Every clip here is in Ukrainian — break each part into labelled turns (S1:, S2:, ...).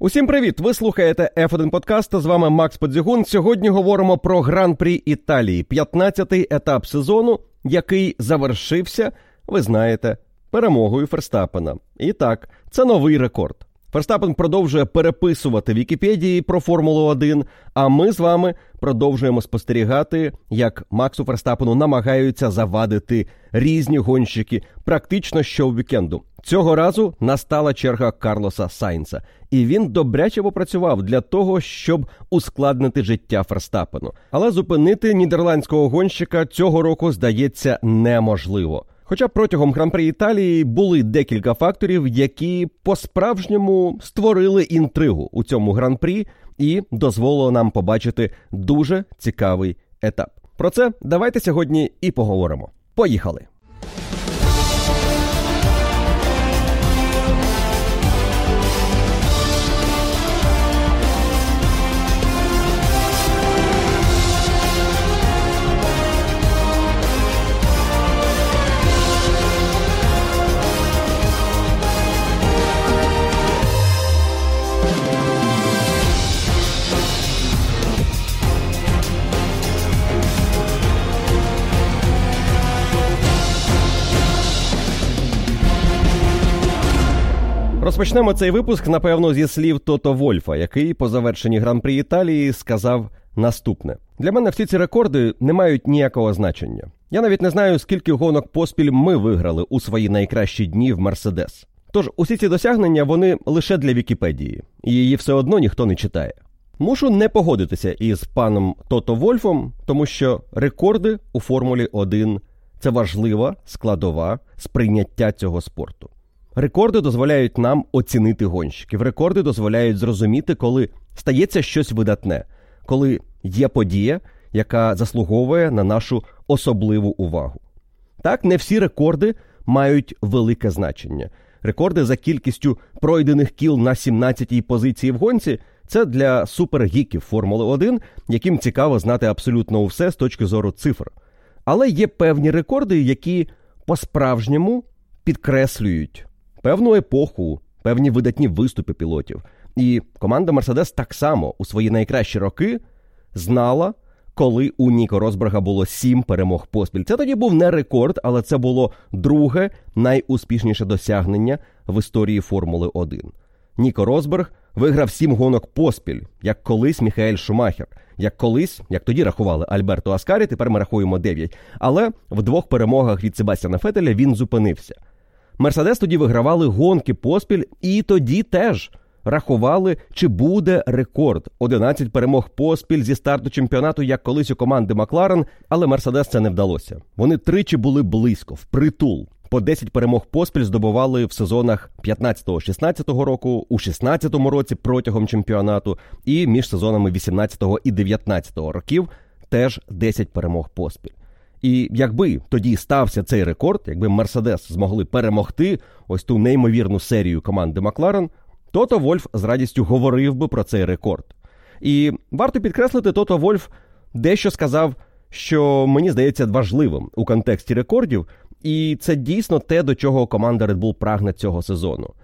S1: Усім привіт! Ви слухаєте F1 Подкаст. З вами Макс Подзігун. Сьогодні говоримо про гран-прі Італії, 15-й етап сезону, який завершився, ви знаєте, перемогою Ферстапена. І так, це новий рекорд. Ферстапен продовжує переписувати Вікіпедії про Формулу 1, а ми з вами продовжуємо спостерігати, як Максу Ферстапену намагаються завадити різні гонщики практично щовікенду. Цього разу настала черга Карлоса Сайнца, і він добряче попрацював для того, щоб ускладнити життя Ферстапену. Але зупинити нідерландського гонщика цього року здається неможливо. Хоча протягом гран-при Італії були декілька факторів, які по-справжньому створили інтригу у цьому гран-прі і дозволило нам побачити дуже цікавий етап. Про це давайте сьогодні і поговоримо. Поїхали! Розпочнемо цей випуск, напевно, зі слів Тото Вольфа, який по завершенні гран-прі Італії сказав наступне: для мене всі ці рекорди не мають ніякого значення. Я навіть не знаю, скільки гонок поспіль ми виграли у свої найкращі дні в Мерседес. Тож усі ці досягнення вони лише для Вікіпедії, і її все одно ніхто не читає. Мушу не погодитися із паном Тото Вольфом, тому що рекорди у Формулі 1 це важлива складова сприйняття цього спорту. Рекорди дозволяють нам оцінити гонщиків. Рекорди дозволяють зрозуміти, коли стається щось видатне, коли є подія, яка заслуговує на нашу особливу увагу. Так, не всі рекорди мають велике значення. Рекорди за кількістю пройдених кіл на 17-й позиції в гонці це для супергіків Формули 1, яким цікаво знати абсолютно все з точки зору цифр. Але є певні рекорди, які по-справжньому підкреслюють певну епоху, певні видатні виступи пілотів. І команда Мерседес так само у свої найкращі роки знала, коли у Ніко Росберга було сім перемог поспіль. Це тоді був не рекорд, але це було друге найуспішніше досягнення в історії Формули 1. Ніко Росберг виграв сім гонок поспіль, як колись Міхаель Шумахер, як колись, як тоді рахували Альберто Аскарі, тепер ми рахуємо 9. Але в двох перемогах від Себастьяна Фетеля він зупинився. Мерседес тоді вигравали гонки поспіль, і тоді теж рахували, чи буде рекорд. 11 перемог поспіль зі старту чемпіонату, як колись у команди Макларен, але Мерседес це не вдалося. Вони тричі були близько, впритул. По 10 перемог поспіль здобували в сезонах 15-16 року, у 16-му році протягом чемпіонату, і між сезонами 18 і 19 років теж 10 перемог поспіль. І якби тоді стався цей рекорд, якби Мерседес змогли перемогти ось ту неймовірну серію команди Макларен, Тото Вольф з радістю говорив би про цей рекорд. І варто підкреслити, Тото Вольф дещо сказав, що мені здається важливим у контексті рекордів, і це дійсно те, до чого команда Red Bull прагне цього сезону.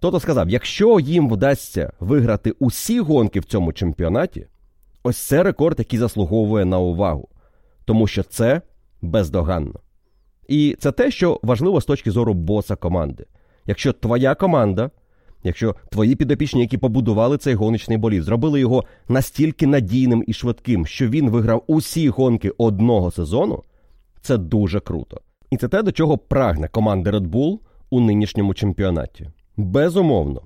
S1: Тото сказав: якщо їм вдасться виграти усі гонки в цьому чемпіонаті, ось це рекорд, який заслуговує на увагу. Тому що це бездоганно. І це те, що важливо з точки зору боса команди. Якщо твоя команда, якщо твої підопічні, які побудували цей гоночний болід, зробили його настільки надійним і швидким, що він виграв усі гонки одного сезону, це дуже круто. І це те, до чого прагне команда Red Bull у нинішньому чемпіонаті. Безумовно,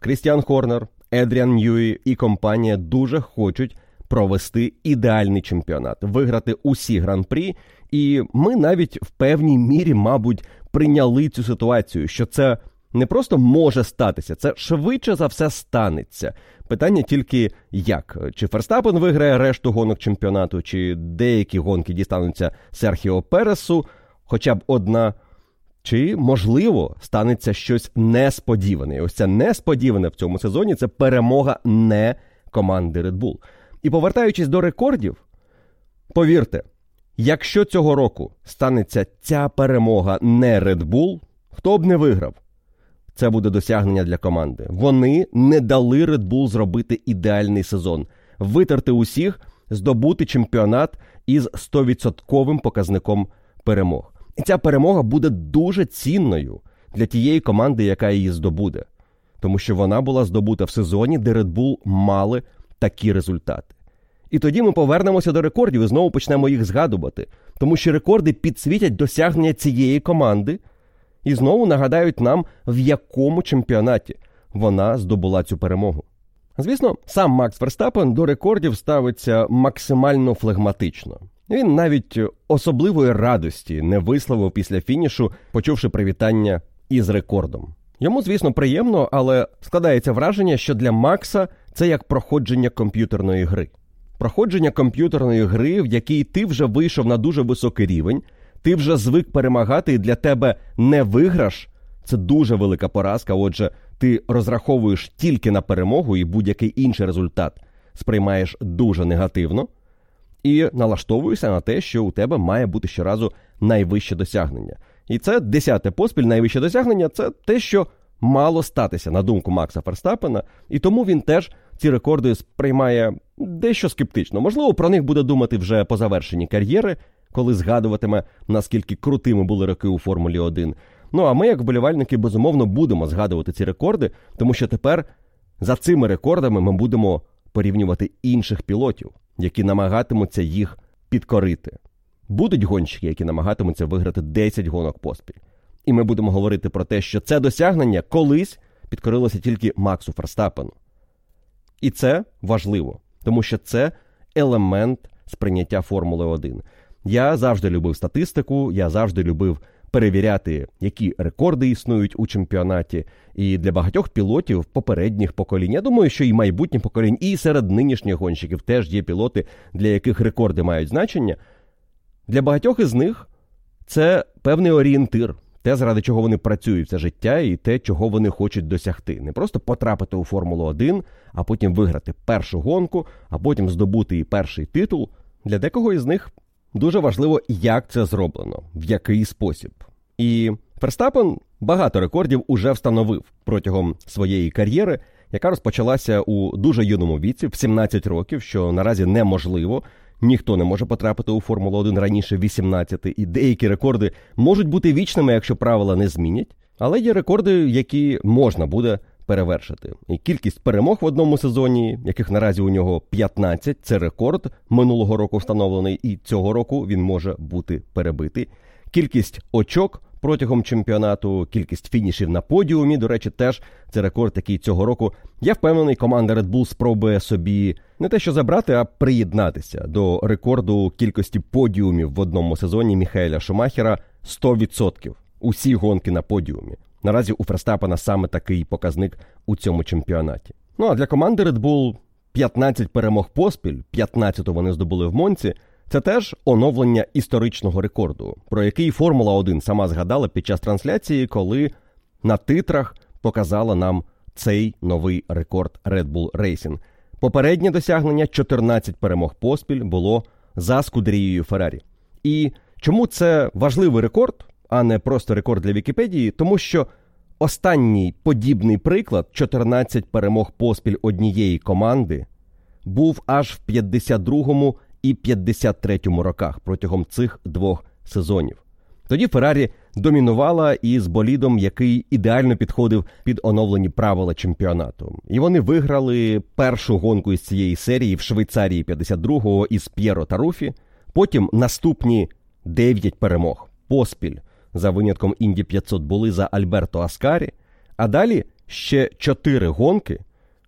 S1: Крістіан Хорнер, Едріан Ньюї і компанія дуже хочуть провести ідеальний чемпіонат, виграти усі гран-прі. І ми навіть в певній мірі, мабуть, прийняли цю ситуацію, що це не просто може статися, це швидше за все станеться. Питання тільки як: чи Ферстапен виграє решту гонок чемпіонату, чи деякі гонки дістануться Серхіо Пересу, хоча б одна. Чи можливо станеться щось несподіване? І ось це несподіване в цьому сезоні це перемога не команди Red Bull. І повертаючись до рекордів, повірте, якщо цього року станеться ця перемога не Red Bull, хто б не виграв? це буде досягнення для команди. Вони не дали Red Bull зробити ідеальний сезон, витерти усіх, здобути чемпіонат із 100% показником перемог. І ця перемога буде дуже цінною для тієї команди, яка її здобуде, тому що вона була здобута в сезоні, де Red Bull мали такі результати. І тоді ми повернемося до рекордів і знову почнемо їх згадувати, тому що рекорди підсвітять досягнення цієї команди і знову нагадають нам, в якому чемпіонаті вона здобула цю перемогу. Звісно, сам Макс Верстапен до рекордів ставиться максимально флегматично. Він навіть особливої радості не висловив після фінішу, почувши привітання із рекордом. Йому, звісно, приємно, але складається враження, що для Макса це як проходження комп'ютерної гри. Проходження комп'ютерної гри, в якій ти вже вийшов на дуже високий рівень, ти вже звик перемагати, і для тебе не виграш. Це дуже велика поразка. Отже, ти розраховуєш тільки на перемогу і будь-який інший результат сприймаєш дуже негативно, і налаштовуєшся на те, що у тебе має бути щоразу найвище досягнення. І це десяте поспіль найвище досягнення це те, що мало статися, на думку Макса Ферстапена, і тому він теж ці рекорди сприймає дещо скептично. Можливо, про них буде думати вже по завершенні кар'єри, коли згадуватиме, наскільки крутими були роки у Формулі 1. Ну а ми, як вболівальники, безумовно, будемо згадувати ці рекорди, тому що тепер за цими рекордами ми будемо порівнювати інших пілотів, які намагатимуться їх підкорити. Будуть гонщики, які намагатимуться виграти 10 гонок поспіль. І ми будемо говорити про те, що це досягнення колись підкорилося тільки Максу Ферстапену. І це важливо, тому що це елемент сприйняття Формули 1. Я завжди любив статистику, я завжди любив перевіряти, які рекорди існують у чемпіонаті. І для багатьох пілотів попередніх поколінь. Я думаю, що і майбутніх поколінь, і серед нинішніх гонщиків теж є пілоти, для яких рекорди мають значення. Для багатьох із них це певний орієнтир, те, заради чого вони працюють все життя, і те, чого вони хочуть досягти. Не просто потрапити у Формулу 1, а потім виграти першу гонку, а потім здобути і перший титул. Для декого із них дуже важливо, як це зроблено, в який спосіб. І Ферстапен багато рекордів уже встановив протягом своєї кар'єри, яка розпочалася у дуже юному віці, в 17 років, що наразі неможливо. Ніхто не може потрапити у Формулу 1 раніше 18, і деякі рекорди можуть бути вічними, якщо правила не змінять. Але є рекорди, які можна буде перевершити. І кількість перемог в одному сезоні, яких наразі у нього 15, це рекорд минулого року встановлений, і цього року він може бути перебитий. Кількість очок протягом чемпіонату, кількість фінішів на подіумі. До речі, теж це рекорд, який цього року я впевнений, команда Red Bull спробує собі не те, що забрати, а приєднатися до рекорду кількості подіумів в одному сезоні Міхаеля Шумахера 100%. Усі гонки на подіумі. Наразі у Ферстапена саме такий показник у цьому чемпіонаті. Ну а для команди Red Bull 15 перемог поспіль, 15 вони здобули в Монці. Це теж оновлення історичного рекорду, про який Формула 1 сама згадала під час трансляції, коли на титрах показала нам цей новий рекорд Red Bull Racing. Попереднє досягнення 14 перемог поспіль було за скудерією Феррарі. І чому це важливий рекорд, а не просто рекорд для Вікіпедії? Тому що останній подібний приклад 14 перемог поспіль однієї команди був аж в 52-му і 53-му роках протягом цих двох сезонів. Тоді Феррарі домінувала із болідом, який ідеально підходив під оновлені правила чемпіонату. І вони виграли першу гонку із цієї серії в Швейцарії 52-го із П'єро Таруфі. Потім наступні 9 перемог поспіль за винятком Інді 500 були за Альберто Аскарі. А далі ще 4 гонки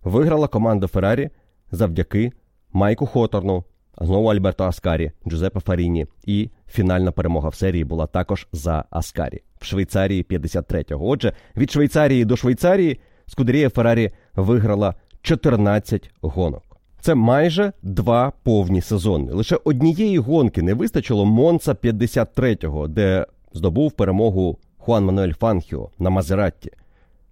S1: виграла команда Феррарі завдяки Майку Хоторну, Знову Альберто Аскарі, Джузеппе Фаріні. І фінальна перемога в серії була також за Аскарі в Швейцарії 53-го. Отже, від Швейцарії до Швейцарії Скудерія Феррарі виграла 14 гонок. Це майже два повні сезони. Лише однієї гонки не вистачило Монца 53-го, де здобув перемогу Хуан Мануель Фанхіо на Мазератті,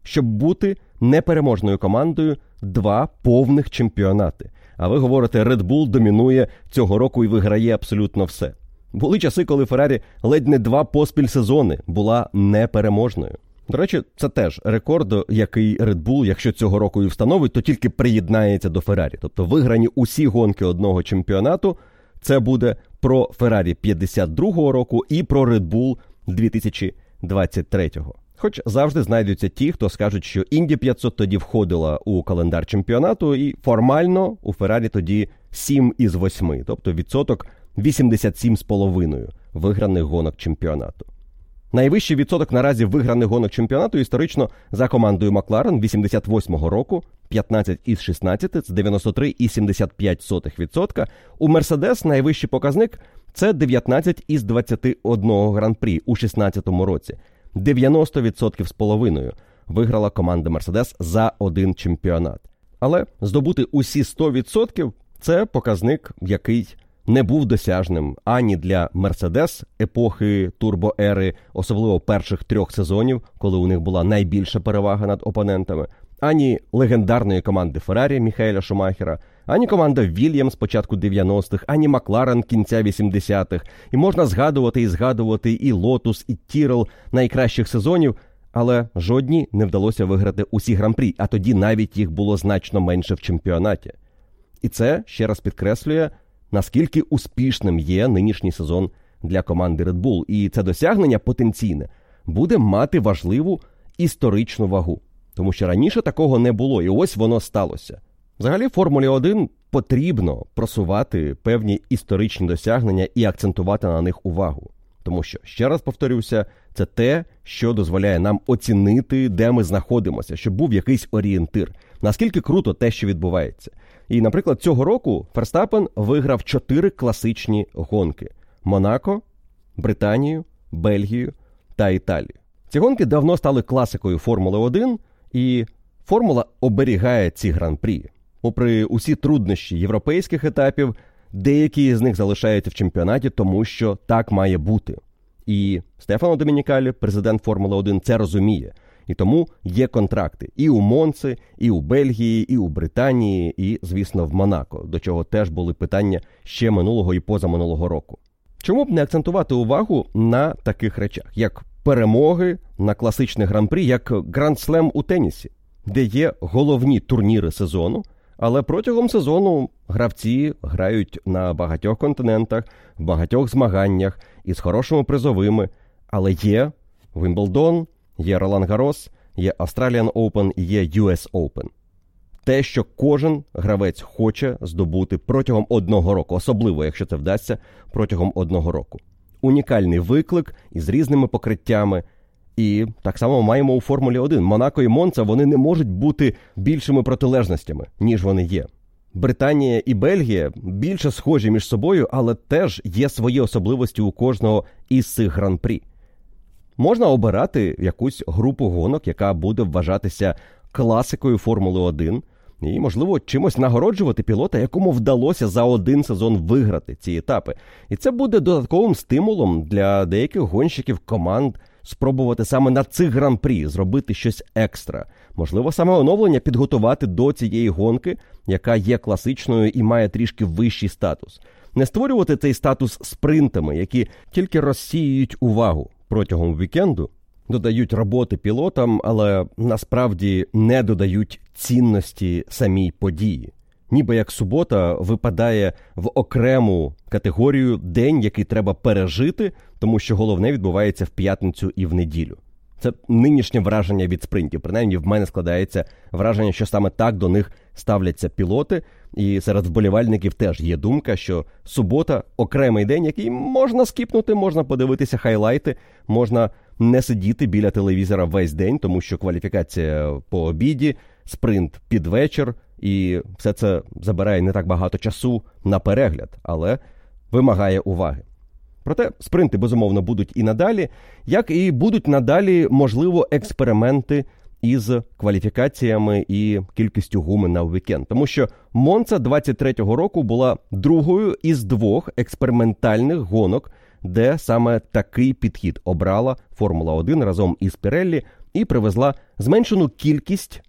S1: щоб бути непереможною командою два повних чемпіонати. А ви говорите, Red Bull домінує цього року і виграє абсолютно все. Були часи, коли Феррарі ледь не два поспіль сезони була непереможною. До речі, це теж рекорд, який Red Bull, якщо цього року і встановить, то тільки приєднається до Феррарі. Тобто виграні усі гонки одного чемпіонату. Це буде про Феррарі 52-го року і про Red Bull 2023-го. Хоч завжди знайдуться ті, хто скажуть, що Інді 500 тоді входила у календар чемпіонату, і формально у Феррарі тоді 7 із 8, тобто відсоток 87,5 виграних гонок чемпіонату. Найвищий відсоток наразі виграних гонок чемпіонату історично за командою Макларен 88-го року 15 із 16, це 93,75%. У Мерседес найвищий показник це 19 із 21 гран-прі у 16 році. 90% з половиною виграла команда Мерседес за один чемпіонат. Але здобути усі 100% це показник, який не був досяжним ані для Мерседес епохи турбоери, особливо перших трьох сезонів, коли у них була найбільша перевага над опонентами, ані легендарної команди Феррарі Міхаеля Шумахера, ані команда Вільям з початку 90-х, ані Макларен кінця 80-х. І можна згадувати і згадувати і Лотус, і Тірел найкращих сезонів. Але жодні не вдалося виграти усі гран-прі, а тоді навіть їх було значно менше в чемпіонаті. І це ще раз підкреслює наскільки успішним є нинішній сезон для команди Red Bull. І це досягнення потенційне буде мати важливу історичну вагу, тому що раніше такого не було, і ось воно сталося. Взагалі, Формулі 1 потрібно просувати певні історичні досягнення і акцентувати на них увагу. Тому що, ще раз повторюся, це те, що дозволяє нам оцінити, де ми знаходимося, щоб був якийсь орієнтир. Наскільки круто те, що відбувається. І, наприклад, цього року Ферстапен виграв чотири класичні гонки: Монако, Британію, Бельгію та Італію. Ці гонки давно стали класикою Формули 1, і формула оберігає ці гран-прі. Попри усі труднощі європейських етапів, деякі з них залишаються в чемпіонаті, тому що так має бути. І Стефано Домінікалі, президент Формули 1, це розуміє. І тому є контракти і у Монци, і у Бельгії, і у Британії, і, звісно, в Монако, до чого теж були питання ще минулого і позаминулого року. Чому б не акцентувати увагу на таких речах, як перемоги на класичних гран-прі, як Гранд-слем у тенісі, де є головні турніри сезону, але протягом сезону гравці грають на багатьох континентах, в багатьох змаганнях із хорошими призовими, але є Вимблдон, Є Ролан Гарос, є Australian Open, є US Open. Те, що кожен гравець хоче здобути протягом одного року, особливо, якщо це вдасться протягом одного року. Унікальний виклик із різними покриттями. І так само маємо у Формулі 1. Монако і Монца вони не можуть бути більшими протилежностями, ніж вони є. Британія і Бельгія більше схожі між собою, але теж є свої особливості у кожного із цих гран-прі. Можна обирати якусь групу гонок, яка буде вважатися класикою Формули 1, і, можливо, чимось нагороджувати пілота, якому вдалося за один сезон виграти ці етапи. І це буде додатковим стимулом для деяких гонщиків команд спробувати саме на цих гран-прі зробити щось екстра. Можливо, саме оновлення підготувати до цієї гонки, яка є класичною і має трішки вищий статус. Не створювати цей статус спринтами, які тільки розсіюють увагу протягом вікенду, додають роботи пілотам, але насправді не додають цінності самій події. Ніби як субота випадає в окрему категорію день, який треба пережити, тому що головне відбувається в п'ятницю і в неділю. Це нинішнє враження від спринтів. Принаймні, в мене складається враження, що саме так до них ставляться пілоти. І серед вболівальників теж є думка, що субота окремий день, який можна скіпнути, можна подивитися хайлайти, можна не сидіти біля телевізора весь день, тому що кваліфікація по обіді, спринт під вечір, і все це забирає не так багато часу на перегляд, але вимагає уваги. Проте спринти безумовно будуть і надалі, як і будуть надалі, можливо, експерименти із кваліфікаціями і кількістю гуми на вікенд. Тому що Монца 23-го року була другою із двох експериментальних гонок, де саме такий підхід обрала Формула 1 разом із Піреллі і привезла зменшену кількість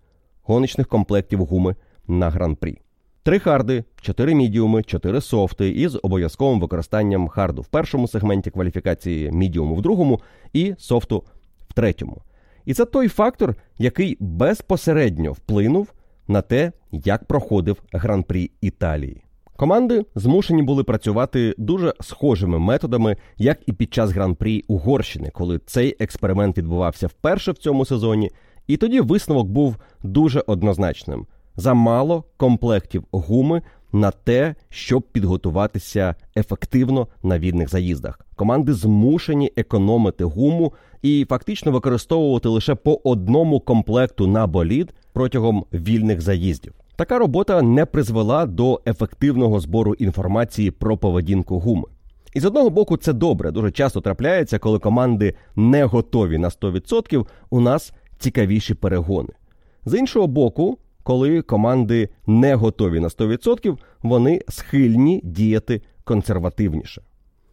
S1: гоночних комплектів гуми на гран-прі. Три харди, чотири мідіуми, чотири софти із обов'язковим використанням харду в першому сегменті кваліфікації, мідіуму в другому і софту в третьому. І це той фактор, який безпосередньо вплинув на те, як проходив гран-прі Італії. Команди змушені були працювати дуже схожими методами, як і під час гран-прі Угорщини, коли цей експеримент відбувався вперше в цьому сезоні. І тоді висновок був дуже однозначним: замало комплектів гуми на те, щоб підготуватися ефективно на вільних заїздах. Команди змушені економити гуму і фактично використовувати лише по одному комплекту на болід протягом вільних заїздів. Така робота не призвела до ефективного збору інформації про поведінку гуми. І з одного боку, це добре. Дуже часто трапляється, коли команди не готові на 100%, у нас цікавіші перегони. З іншого боку, коли команди не готові на 100%, вони схильні діяти консервативніше.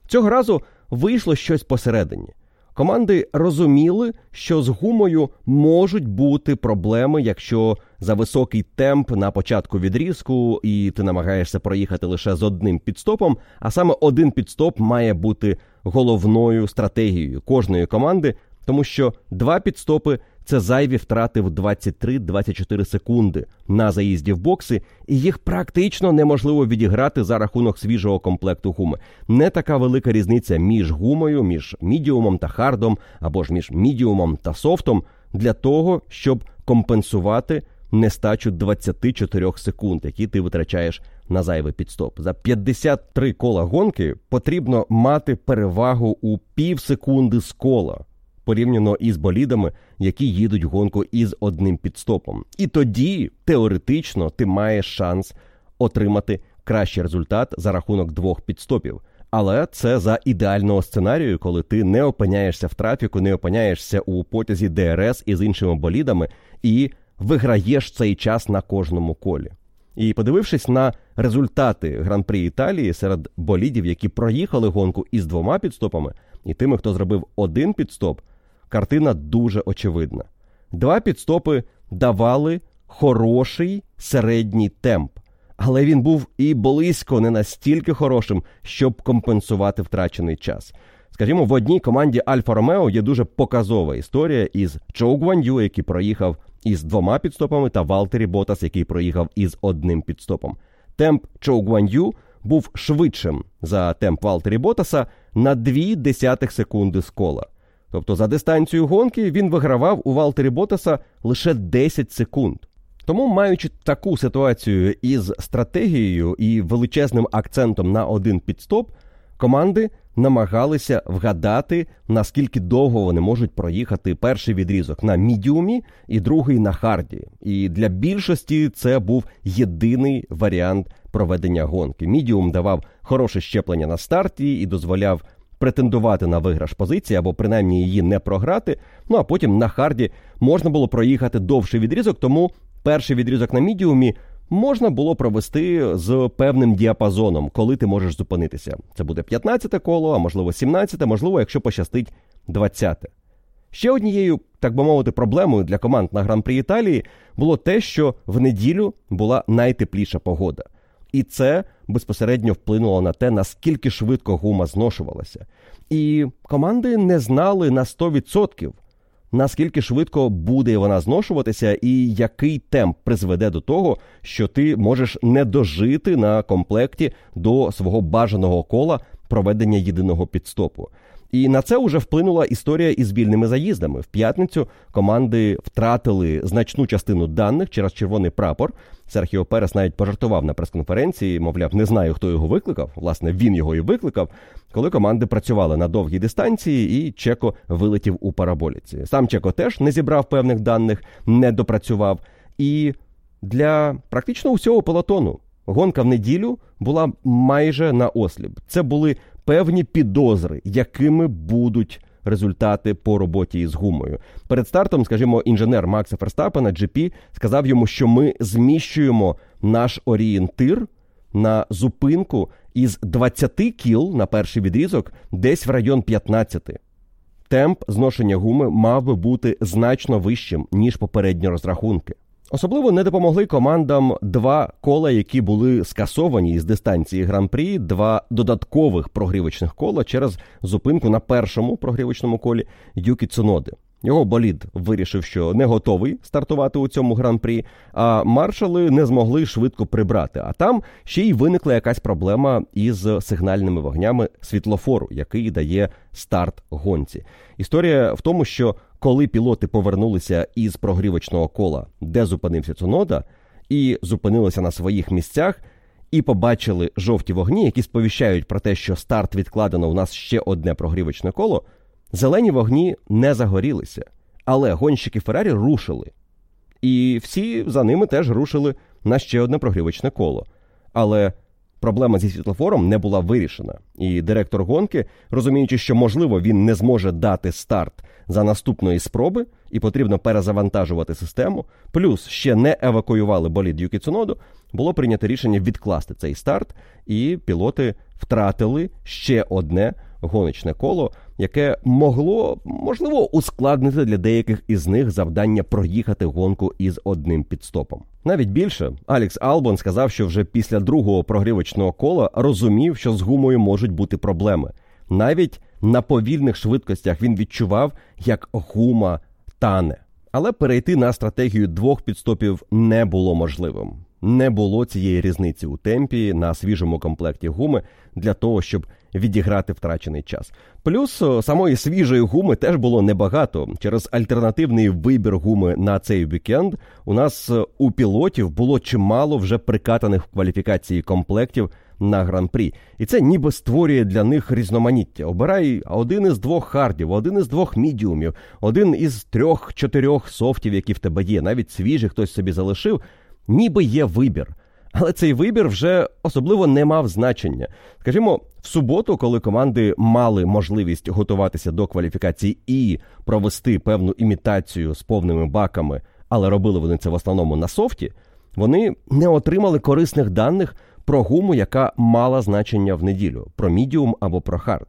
S1: Цього разу вийшло щось посередині. Команди розуміли, що з гумою можуть бути проблеми, якщо за високий темп на початку відрізку, і ти намагаєшся проїхати лише з одним підстопом. А саме один підстоп має бути головною стратегією кожної команди, тому що два підстопи це зайві втрати в 23-24 секунди на заїзді в бокси, і їх практично неможливо відіграти за рахунок свіжого комплекту гуми. Не така велика різниця між гумою, між мідіумом та хардом, або ж між мідіумом та софтом для того, щоб компенсувати нестачу 24 секунд, які ти витрачаєш на зайвий підстоп. За 53 кола гонки потрібно мати перевагу у пів секунди з кола порівняно із болідами, які їдуть гонку із одним підстопом. І тоді теоретично ти маєш шанс отримати кращий результат за рахунок двох підстопів. Але це за ідеального сценарію, коли ти не опиняєшся в трафіку, не опиняєшся у потязі ДРС із іншими болідами і виграєш цей час на кожному колі. І подивившись на результати гран-прі Італії серед болідів, які проїхали гонку із двома підстопами, і тими, хто зробив один підстоп, картина дуже очевидна. Два підстопи давали хороший середній темп, але він був і близько не настільки хорошим, щоб компенсувати втрачений час. Скажімо, в одній команді Альфа Ромео є дуже показова історія із Чоу Гвандю, який проїхав із двома підстопами, та Валтері Ботас, який проїхав із одним підстопом. Темп Чжоу Гуаньюя був швидшим за темп Валтері Ботаса на 2 десятих секунди з кола. Тобто за дистанцію гонки він вигравав у Валтері Ботаса лише 10 секунд. Тому, маючи таку ситуацію із стратегією і величезним акцентом на один підстоп, команди намагалися вгадати, наскільки довго вони можуть проїхати перший відрізок на мідіумі і другий на харді. І для більшості це був єдиний варіант проведення гонки. Мідіум давав хороше зчеплення на старті і дозволяв претендувати на виграш позиції або принаймні її не програти. Ну а потім на харді можна було проїхати довший відрізок, тому перший відрізок на мідіумі. Можна було провести з певним діапазоном, коли ти можеш зупинитися. Це буде 15-те коло, а можливо 17-те, можливо, якщо пощастить 20-те. Ще однією, так би мовити, проблемою для команд на гран-прі Італії було те, що в неділю була найтепліша погода. І це безпосередньо вплинуло на те, наскільки швидко гума зношувалася. І команди не знали на 100%, наскільки швидко буде вона зношуватися, і який темп призведе до того, що ти можеш не дожити на комплекті до свого бажаного кола проведення єдиного підстопу. І на це вже вплинула історія із вільними заїздами. В п'ятницю команди втратили значну частину даних через червоний прапор. Серхіо Перес навіть пожартував на прес-конференції, мовляв, не знаю, хто його викликав. Власне, він його і викликав, коли команди працювали на довгій дистанції, і Чеко вилетів у параболіці. Сам Чеко теж не зібрав певних даних, не допрацював. І для практично усього пелотону гонка в неділю була майже на осліп. Це були певні підозри, якими будуть результати по роботі із гумою. Перед стартом, скажімо, інженер Макса Ферстапена GP сказав йому, що ми зміщуємо наш орієнтир на зупинку із 20 кіл на перший відрізок десь в район 15. Темп зношення гуми мав би бути значно вищим ніж попередні розрахунки. Особливо не допомогли командам два кола, які були скасовані із дистанції гран-прі, два додаткових прогрівочних кола через зупинку на першому прогрівочному колі Юкі Цуноди. Його болід вирішив, що не готовий стартувати у цьому гран-прі, а маршали не змогли швидко прибрати. А там ще й виникла якась проблема із сигнальними вогнями світлофору, який дає старт гонці. Історія в тому, що коли пілоти повернулися із прогрівочного кола, де зупинився Цунода, і зупинилися на своїх місцях. І побачили жовті вогні, які сповіщають про те, що старт відкладено у нас ще одне прогрівочне коло. Зелені вогні не загорілися, але гонщики Феррарі рушили. І всі за ними теж рушили на ще одне прогрівочне коло. Але проблема зі світлофором не була вирішена. І директор гонки, розуміючи, що можливо він не зможе дати старт за наступної спроби, і потрібно перезавантажувати систему, плюс ще не евакуювали болід Юкі Цуноду, було прийнято рішення відкласти цей старт, і пілоти втратили ще одне гоночне коло, яке могло можливо ускладнити для деяких із них завдання проїхати гонку із одним підстопом. Навіть більше Алікс Албон сказав, що вже після другого прогрівочного кола розумів, що з гумою можуть бути проблеми. Навіть на повільних швидкостях він відчував, як гума тане. Але перейти на стратегію двох підстопів не було можливим. Не було цієї різниці у темпі на свіжому комплекті гуми для того, щоб відіграти втрачений час. Плюс самої свіжої гуми теж було небагато. Через альтернативний вибір гуми на цей вікенд у нас у пілотів було чимало вже прикатаних в кваліфікації комплектів на гран-прі. І це ніби створює для них різноманіття. Обирай один із двох хардів, один із двох мідіумів, один із трьох-чотирьох софтів, які в тебе є. Навіть свіжий хтось собі залишив, ніби є вибір. Але цей вибір вже особливо не мав значення. Скажімо, в суботу, коли команди мали можливість готуватися до кваліфікації і провести певну імітацію з повними баками, але робили вони це в основному на софті, вони не отримали корисних даних про гуму, яка мала значення в неділю, про мідіум або про хард.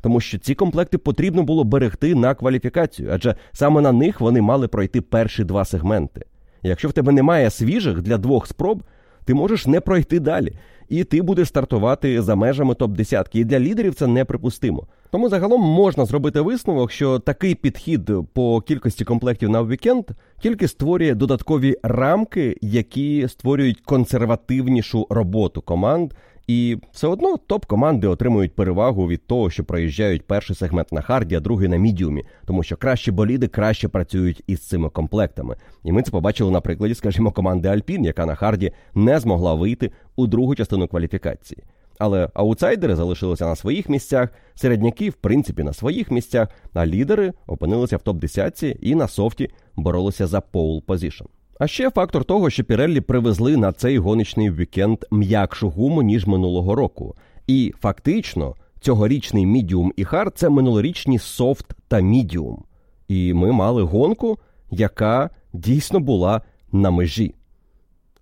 S1: Тому що ці комплекти потрібно було берегти на кваліфікацію, адже саме на них вони мали пройти перші два сегменти. Якщо в тебе немає свіжих для двох спроб, ти можеш не пройти далі, і ти будеш стартувати за межами топ 10 І для лідерів це неприпустимо. Тому загалом можна зробити висновок, що такий підхід по кількості комплектів на вікенд тільки створює додаткові рамки, які створюють консервативнішу роботу команд. І все одно топ-команди отримують перевагу від того, що проїжджають перший сегмент на харді, а другий на мідіумі, тому що кращі боліди краще працюють із цими комплектами. І ми це побачили на прикладі, скажімо, команди Альпін, яка на харді не змогла вийти у другу частину кваліфікації. Але аутсайдери залишилися на своїх місцях, середняки, в принципі, на своїх місцях, а лідери опинилися в топ 10 і на софті боролися за pole position. А ще фактор того, що Піреллі привезли на цей гоночний вікенд м'якшу гуму, ніж минулого року. І фактично цьогорічний мідіум і хард це минулорічні софт та мідіум. І ми мали гонку, яка дійсно була на межі.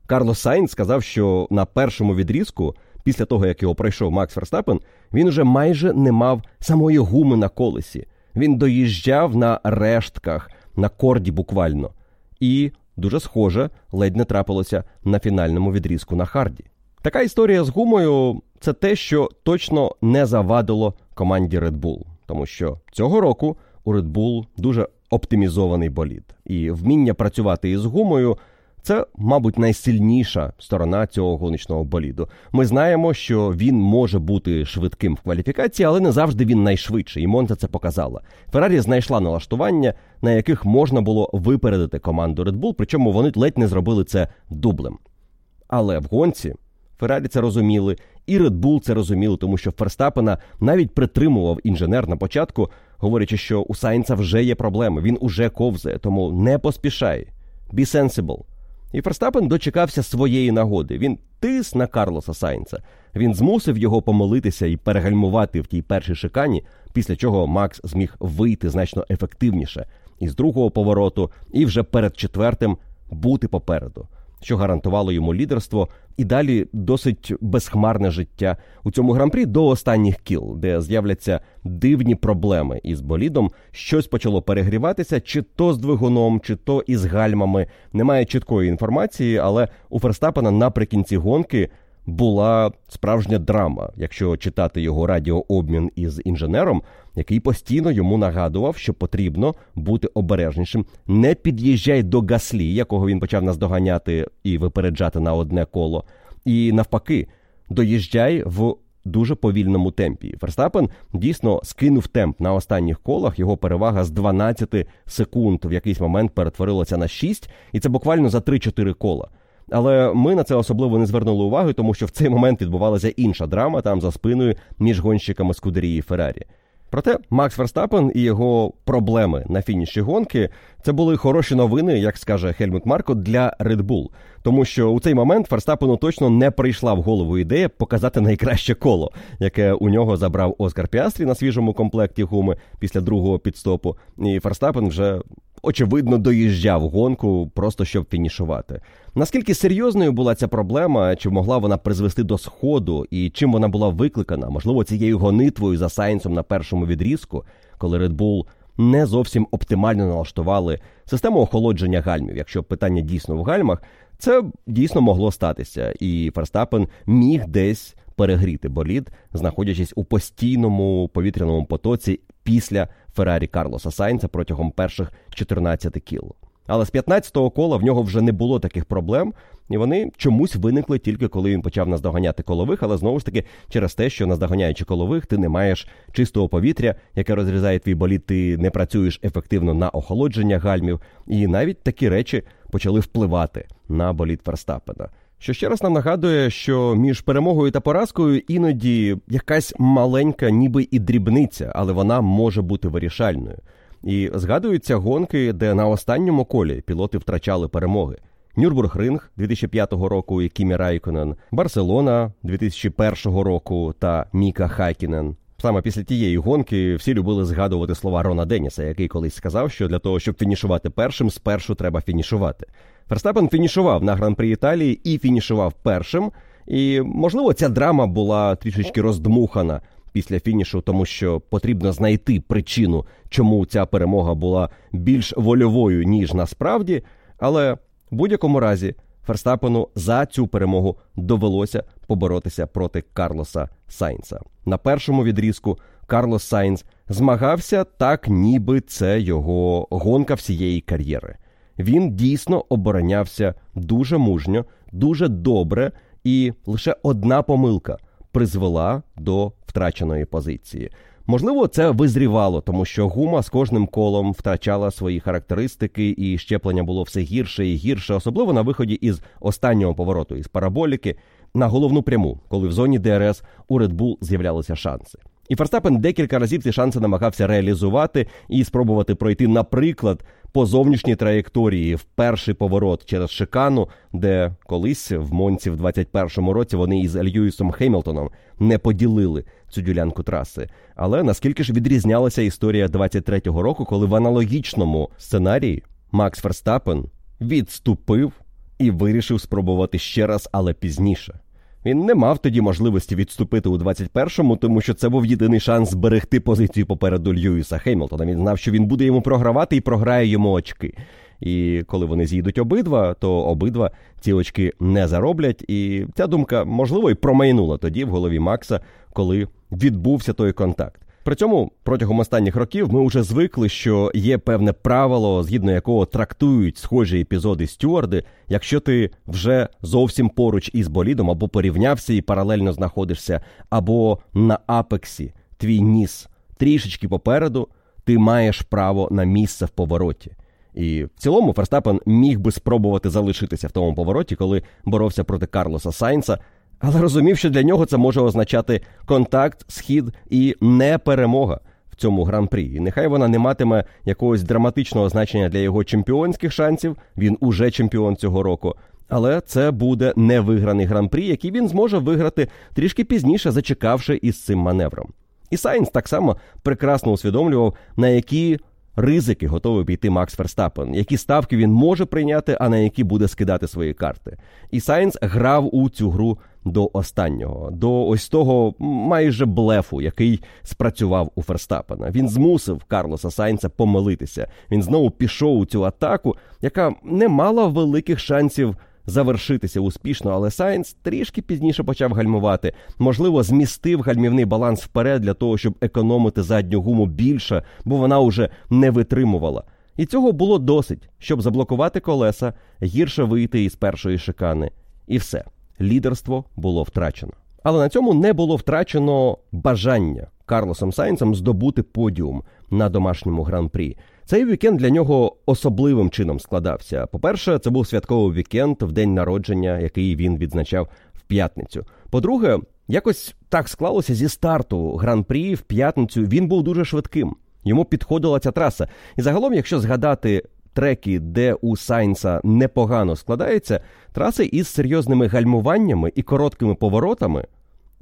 S1: Карлос Сайнц сказав, що на першому відрізку, після того як його пройшов Макс Ферстапен, він уже майже не мав самої гуми на колесі. Він доїжджав на рештках, на корді буквально. І дуже схоже, ледь не трапилося на фінальному відрізку на Харді. Така історія з гумою це те, що точно не завадило команді Red Bull, тому що цього року у Red Bull дуже оптимізований болід, і вміння працювати із гумою це, мабуть, найсильніша сторона цього гоночного боліду. Ми знаємо, що він може бути швидким в кваліфікації, але не завжди він найшвидший. І Монта це показала. Феррарі знайшла налаштування, на яких можна було випередити команду Red Bull, причому вони ледь не зробили це дублем. Але в гонці Феррарі це розуміли, і Red Bull це розуміли, тому що Ферстапена навіть притримував інженер на початку, говорячи, що у Сайнца вже є проблеми, він уже ковзає, тому не поспішай. Be sensible. І Ферстапен дочекався своєї нагоди. Він тис на Карлоса Сайнца. Він змусив його помолитися і перегальмувати в тій першій шикані, після чого Макс зміг вийти значно ефективніше із другого повороту, і вже перед четвертим бути попереду що гарантувало йому лідерство, і далі досить безхмарне життя у цьому гран-прі до останніх кіл, де з'являться дивні проблеми із болідом. Щось почало перегріватися, чи то з двигуном, чи то із гальмами. Немає чіткої інформації, але у Ферстапена наприкінці гонки була справжня драма, якщо читати його радіообмін із інженером, який постійно йому нагадував, що потрібно бути обережнішим. Не під'їжджай до гаслі, якого він почав наздоганяти і випереджати на одне коло. І навпаки, доїжджай в дуже повільному темпі. Ферстапен дійсно скинув темп на останніх колах. Його перевага з 12 секунд в якийсь момент перетворилася на 6, і це буквально за 3-4 кола. Але ми на це особливо не звернули уваги, тому що в цей момент відбувалася інша драма там за спиною між гонщиками Скудерії Феррарі. Проте Макс Верстапен і його проблеми на фініші гонки це були хороші новини, як скаже Хельмут Марко, для Red Bull. Тому що у цей момент Ферстапену точно не прийшла в голову ідея показати найкраще коло, яке у нього забрав Оскар Піастрі на свіжому комплекті гуми після другого підстопу. І Ферстапен вже очевидно доїжджав гонку, просто щоб фінішувати. Наскільки серйозною була ця проблема, чи могла вона призвести до сходу, і чим вона була викликана? Можливо, цією гонитвою за Сайнсом на першому відрізку, коли Red Bull не зовсім оптимально налаштували систему охолодження гальмів. Якщо питання дійсно в гальмах, це дійсно могло статися, і Ферстапен міг десь перегріти болід, знаходячись у постійному повітряному потоці після Феррарі Карлоса Сайнца протягом перших 14 кіл. Але з 15-го кола в нього вже не було таких проблем, і вони чомусь виникли тільки коли він почав наздоганяти колових, але знову ж таки через те, що наздоганяючи колових, ти не маєш чистого повітря, яке розрізає твій боліт, ти не працюєш ефективно на охолодження гальмів, і навіть такі речі почали впливати на болід Ферстапена. Що ще раз нам нагадує, що між перемогою та поразкою іноді якась маленька, ніби і дрібниця, але вона може бути вирішальною. І згадуються гонки, де на останньому колі пілоти втрачали перемоги. Нюрбургринг 2005 року і Кімі Райконен, Барселона 2001 року та Міка Хайкінен. Саме після тієї гонки всі любили згадувати слова Рона Деніса, який колись сказав, що для того, щоб фінішувати першим, спершу треба фінішувати. Ферстапен фінішував на гран-при Італії і фінішував першим. І можливо, ця драма була трішечки роздмухана після фінішу, тому що потрібно знайти причину, чому ця перемога була більш вольовою ніж насправді. Але в будь-якому разі Ферстапену за цю перемогу довелося поборотися проти Карлоса Сайнса. На першому відрізку Карлос Сайнс змагався так, ніби це його гонка всієї кар'єри. Він дійсно оборонявся дуже мужньо, дуже добре, і лише одна помилка призвела до втраченої позиції. Можливо, це визрівало, тому що гума з кожним колом втрачала свої характеристики, і щеплення було все гірше і гірше, особливо на виході із останнього повороту із параболіки на головну пряму, коли в зоні ДРС у Red Bull з'являлися шанси. І Ферстапен декілька разів ці шанси намагався реалізувати і спробувати пройти, наприклад, по зовнішній траєкторії в перший поворот через Шикану, де колись в Монці в 21-му році вони із Льюісом Хеймлтоном не поділили цю ділянку траси. Але наскільки ж відрізнялася історія 23-го року, коли в аналогічному сценарії Макс Ферстапен відступив і вирішив спробувати ще раз, але пізніше. Він не мав тоді можливості відступити у 21-му, тому що це був єдиний шанс зберегти позицію попереду Льюіса Хеймлтона. Він знав, що він буде йому програвати і програє йому очки. І коли вони з'їдуть обидва, то обидва ці очки не зароблять. І ця думка, можливо, і промайнула тоді в голові Макса, коли відбувся той контакт. При цьому протягом останніх років ми вже звикли, що є певне правило, згідно якого трактують схожі епізоди стюарди, якщо ти вже зовсім поруч із болідом або порівнявся і паралельно знаходишся, або на апексі твій ніс трішечки попереду, ти маєш право на місце в повороті. І в цілому Ферстапен міг би спробувати залишитися в тому повороті, коли боровся проти Карлоса Сайнса але розумів, що для нього це може означати контакт, схід і не перемога в цьому гран-прі. І нехай вона не матиме якогось драматичного значення для його чемпіонських шансів. Він уже чемпіон цього року. Але це буде невиграний гран-прі, який він зможе виграти трішки пізніше, зачекавши із цим маневром. І Сайнс так само прекрасно усвідомлював, на які ризики готовий піти Макс Ферстапен, які ставки він може прийняти, а на які буде скидати свої карти. І Сайнс грав у цю гру до останнього, до ось того майже блефу, який спрацював у Ферстапена. Він змусив Карлоса Сайнца помилитися. Він знову пішов у цю атаку, яка не мала великих шансів завершитися успішно, але Сайнс трішки пізніше почав гальмувати. Можливо, змістив гальмівний баланс вперед для того, щоб економити задню гуму більше, бо вона уже не витримувала. І цього було досить, щоб заблокувати колеса, гірше вийти із першої шикани. І все, лідерство було втрачено. Але на цьому не було втрачено бажання Карлосом Сайнсом здобути подіум на домашньому гран-прі. Цей вікенд для нього особливим чином складався. По-перше, це був святковий вікенд в день народження, який він відзначав в п'ятницю. По-друге, якось так склалося зі старту гран-прі в п'ятницю. Він був дуже швидким. Йому підходила ця траса. І загалом, якщо згадати треки, де у Сайнса непогано складається, траси із серйозними гальмуваннями і короткими поворотами,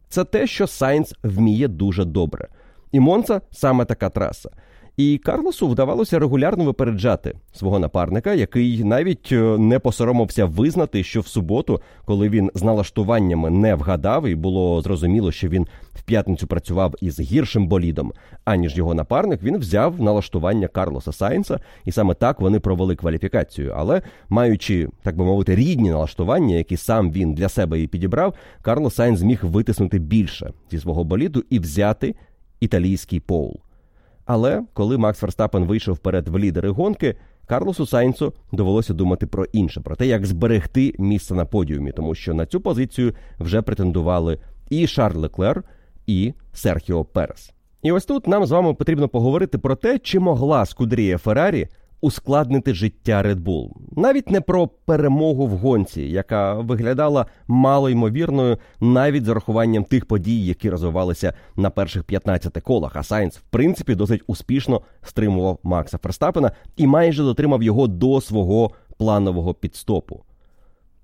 S1: це те, що Сайнс вміє дуже добре. І Монца саме така траса. І Карлосу вдавалося регулярно випереджати свого напарника, який навіть е, не посоромився визнати, що в суботу, коли він з налаштуваннями не вгадав, і було зрозуміло, що він в п'ятницю працював із гіршим болідом, аніж його напарник, він взяв налаштування Карлоса Сайнса, і саме так вони провели кваліфікацію. Але маючи, так би мовити, рідні налаштування, які сам він для себе і підібрав, Карлос Сайнс зміг витиснути більше зі свого боліду і взяти італійський поул. Але коли Макс Верстапен вийшов вперед в лідери гонки, Карлосу Сайнцу довелося думати про інше, про те, як зберегти місце на подіумі, тому що на цю позицію вже претендували і Шарль Леклер, і Серхіо Перес. І ось тут нам з вами потрібно поговорити про те, чи могла Скудерія Феррарі ускладнити життя Red Bull. навіть не про перемогу в гонці, яка виглядала мало ймовірною, навіть з урахуванням тих подій, які розвивалися на перших 15 колах. А Сайнс, в принципі, досить успішно стримував Макса Ферстапена і майже дотримав його до свого планового пітстопу.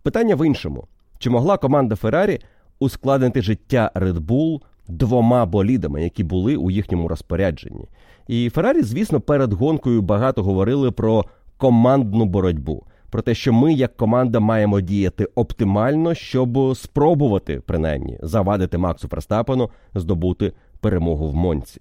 S1: Питання в іншому: чи могла команда Феррарі ускладнити життя Red Bull двома болідами, які були у їхньому розпорядженні? І Феррарі, звісно, перед гонкою багато говорили про командну боротьбу, про те, що ми, як команда, маємо діяти оптимально, щоб спробувати принаймні завадити Максу Ферстапену здобути перемогу в Монці.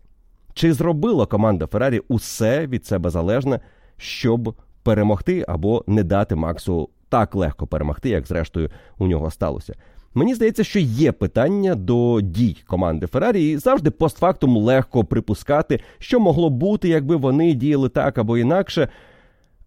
S1: Чи зробила команда Феррарі усе від себе залежне, щоб перемогти або не дати Максу так легко перемогти, як зрештою у нього сталося? Мені здається, що є питання до дій команди Феррарі, і завжди постфактум легко припускати, що могло бути, якби вони діяли так або інакше.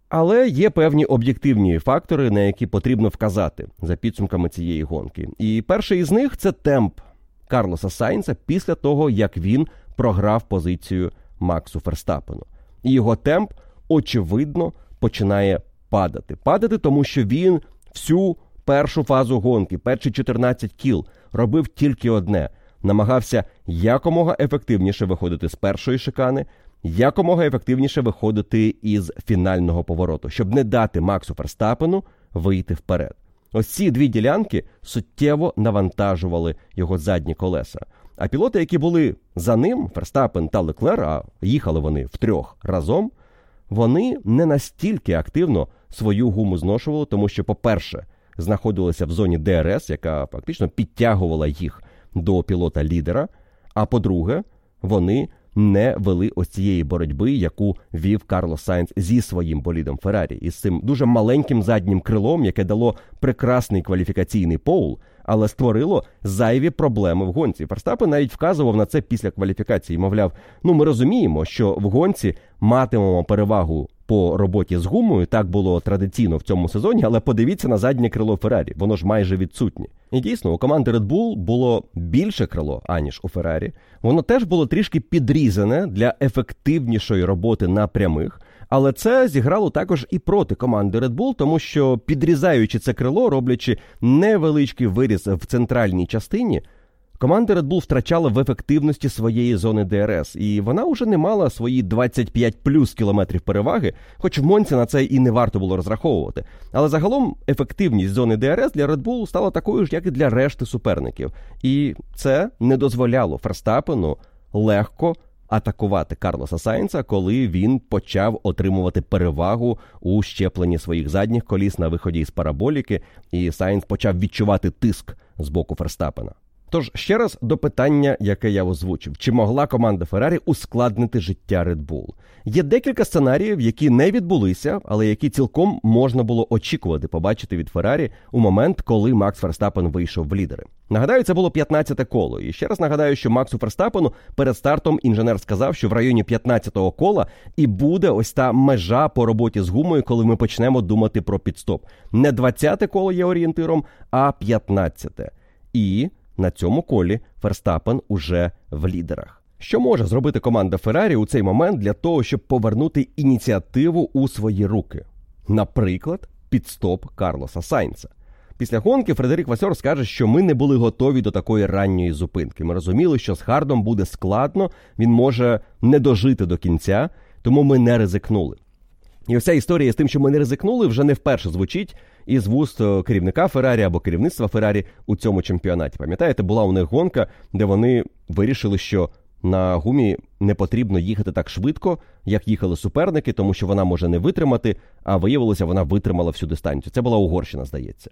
S1: Але є певні об'єктивні фактори, на які потрібно вказати за підсумками цієї гонки. І перший із них це темп Карлоса Сайнса після того, як він програв позицію Максу Ферстапену. І його темп, очевидно, починає падати. Падати, тому що він всю першу фазу гонки, перші 14 кіл, робив тільки одне: намагався якомога ефективніше виходити з першої шикани, якомога ефективніше виходити із фінального повороту, щоб не дати Максу Ферстапену вийти вперед. Ось ці дві ділянки суттєво навантажували його задні колеса. А пілоти, які були за ним, Ферстапен та Леклер, а їхали вони втрьох разом, вони не настільки активно свою гуму зношували, тому що, по-перше, знаходилися в зоні ДРС, яка фактично підтягувала їх до пілота лідера. А по-друге, вони не вели ось цієї боротьби, яку вів Карлос Сайнц зі своїм болідом Феррарі, із цим дуже маленьким заднім крилом, яке дало прекрасний кваліфікаційний поул, але створило зайві проблеми в гонці. Ферстапен навіть вказував на це після кваліфікації. Мовляв, ну ми розуміємо, що в гонці матимемо перевагу по роботі з гумою. Так було традиційно в цьому сезоні, але подивіться на заднє крило Феррарі, воно ж майже відсутнє. І дійсно, у команди Red Bull було більше крило, аніж у Феррарі. Воно теж було трішки підрізане для ефективнішої роботи на прямих. Але це зіграло також і проти команди Red Bull, тому що підрізаючи це крило, роблячи невеличкий виріз в центральній частині, Команда Red Bull втрачала в ефективності своєї зони ДРС, і вона вже не мала свої 25 плюс кілометрів переваги, хоч в Монці на це і не варто було розраховувати. Але загалом ефективність зони ДРС для Red Bull стала такою ж, як і для решти суперників. І це не дозволяло Ферстапену легко атакувати Карлоса Сайнца, коли він почав отримувати перевагу у щепленні своїх задніх коліс на виході із параболіки, і Сайнц почав відчувати тиск з боку Ферстапена. Тож ще раз до питання, яке я озвучив: чи могла команда Феррарі ускладнити життя Red Bull? Є декілька сценаріїв, які не відбулися, але які цілком можна було очікувати побачити від Феррарі у момент, коли Макс Ферстапен вийшов в лідери. Нагадаю, це було 15-те коло. І ще раз нагадаю, що Максу Ферстапену перед стартом інженер сказав, що в районі 15-го кола і буде ось та межа по роботі з гумою, коли ми почнемо думати про підстоп. Не 20-те коло є орієнтиром, а 15-те. І на цьому колі Ферстапен уже в лідерах. Що може зробити команда Феррарі у цей момент для того, щоб повернути ініціативу у свої руки? Наприклад, підстоп Карлоса Сайнца. Після гонки Фредерік Васьор скаже, що ми не були готові до такої ранньої зупинки. Ми розуміли, що з Хардом буде складно, він може не дожити до кінця, тому ми не ризикнули. І ось історія з тим, що ми не ризикнули, вже не вперше звучить із вуст е, керівника Феррарі або керівництва Феррарі у цьому чемпіонаті. Пам'ятаєте, була у них гонка, де вони вирішили, що на гумі не потрібно їхати так швидко, як їхали суперники, тому що вона може не витримати, а виявилося, вона витримала всю дистанцію. Це була Угорщина, здається.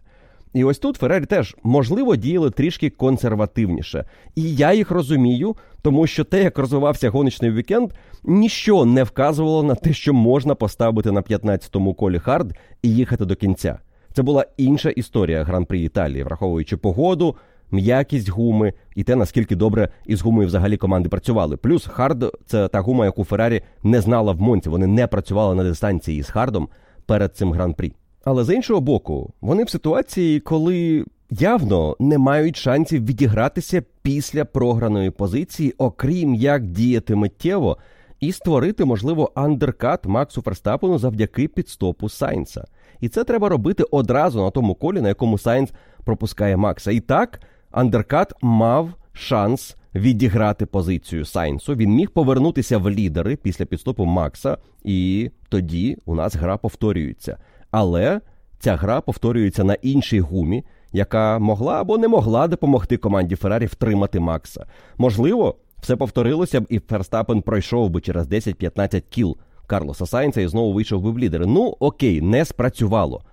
S1: І ось тут Феррарі теж можливо діяли трішки консервативніше. І я їх розумію, тому що те, як розвивався гоночний вікенд, ніщо не вказувало на те, що можна поставити на 15-му колі хард і їхати до кінця. Це була інша історія гран-прі Італії, враховуючи погоду, м'якість гуми і те, наскільки добре із гумою взагалі команди працювали. Плюс хард це та гума, яку Феррарі не знала в Монці. Вони не працювали на дистанції з хардом перед цим гран-прі. Але з іншого боку, вони в ситуації, коли явно не мають шансів відігратися після програної позиції, окрім як діяти миттєво і створити, можливо, андеркат Максу Ферстапену завдяки пітстопу Сайнса. І це треба робити одразу на тому колі, на якому Сайнс пропускає Макса. І так, андеркат мав шанс відіграти позицію Сайнсу. Він міг повернутися в лідери після пітстопу Макса, і тоді у нас гра повторюється. Але ця гра повторюється на іншій гумі, яка могла або не могла допомогти команді Феррарі втримати Макса. Можливо, все повторилося б, і Ферстапен пройшов би через 10-15 кіл Карлоса Сайнца і знову вийшов би в лідери. Ну окей, не спрацювало.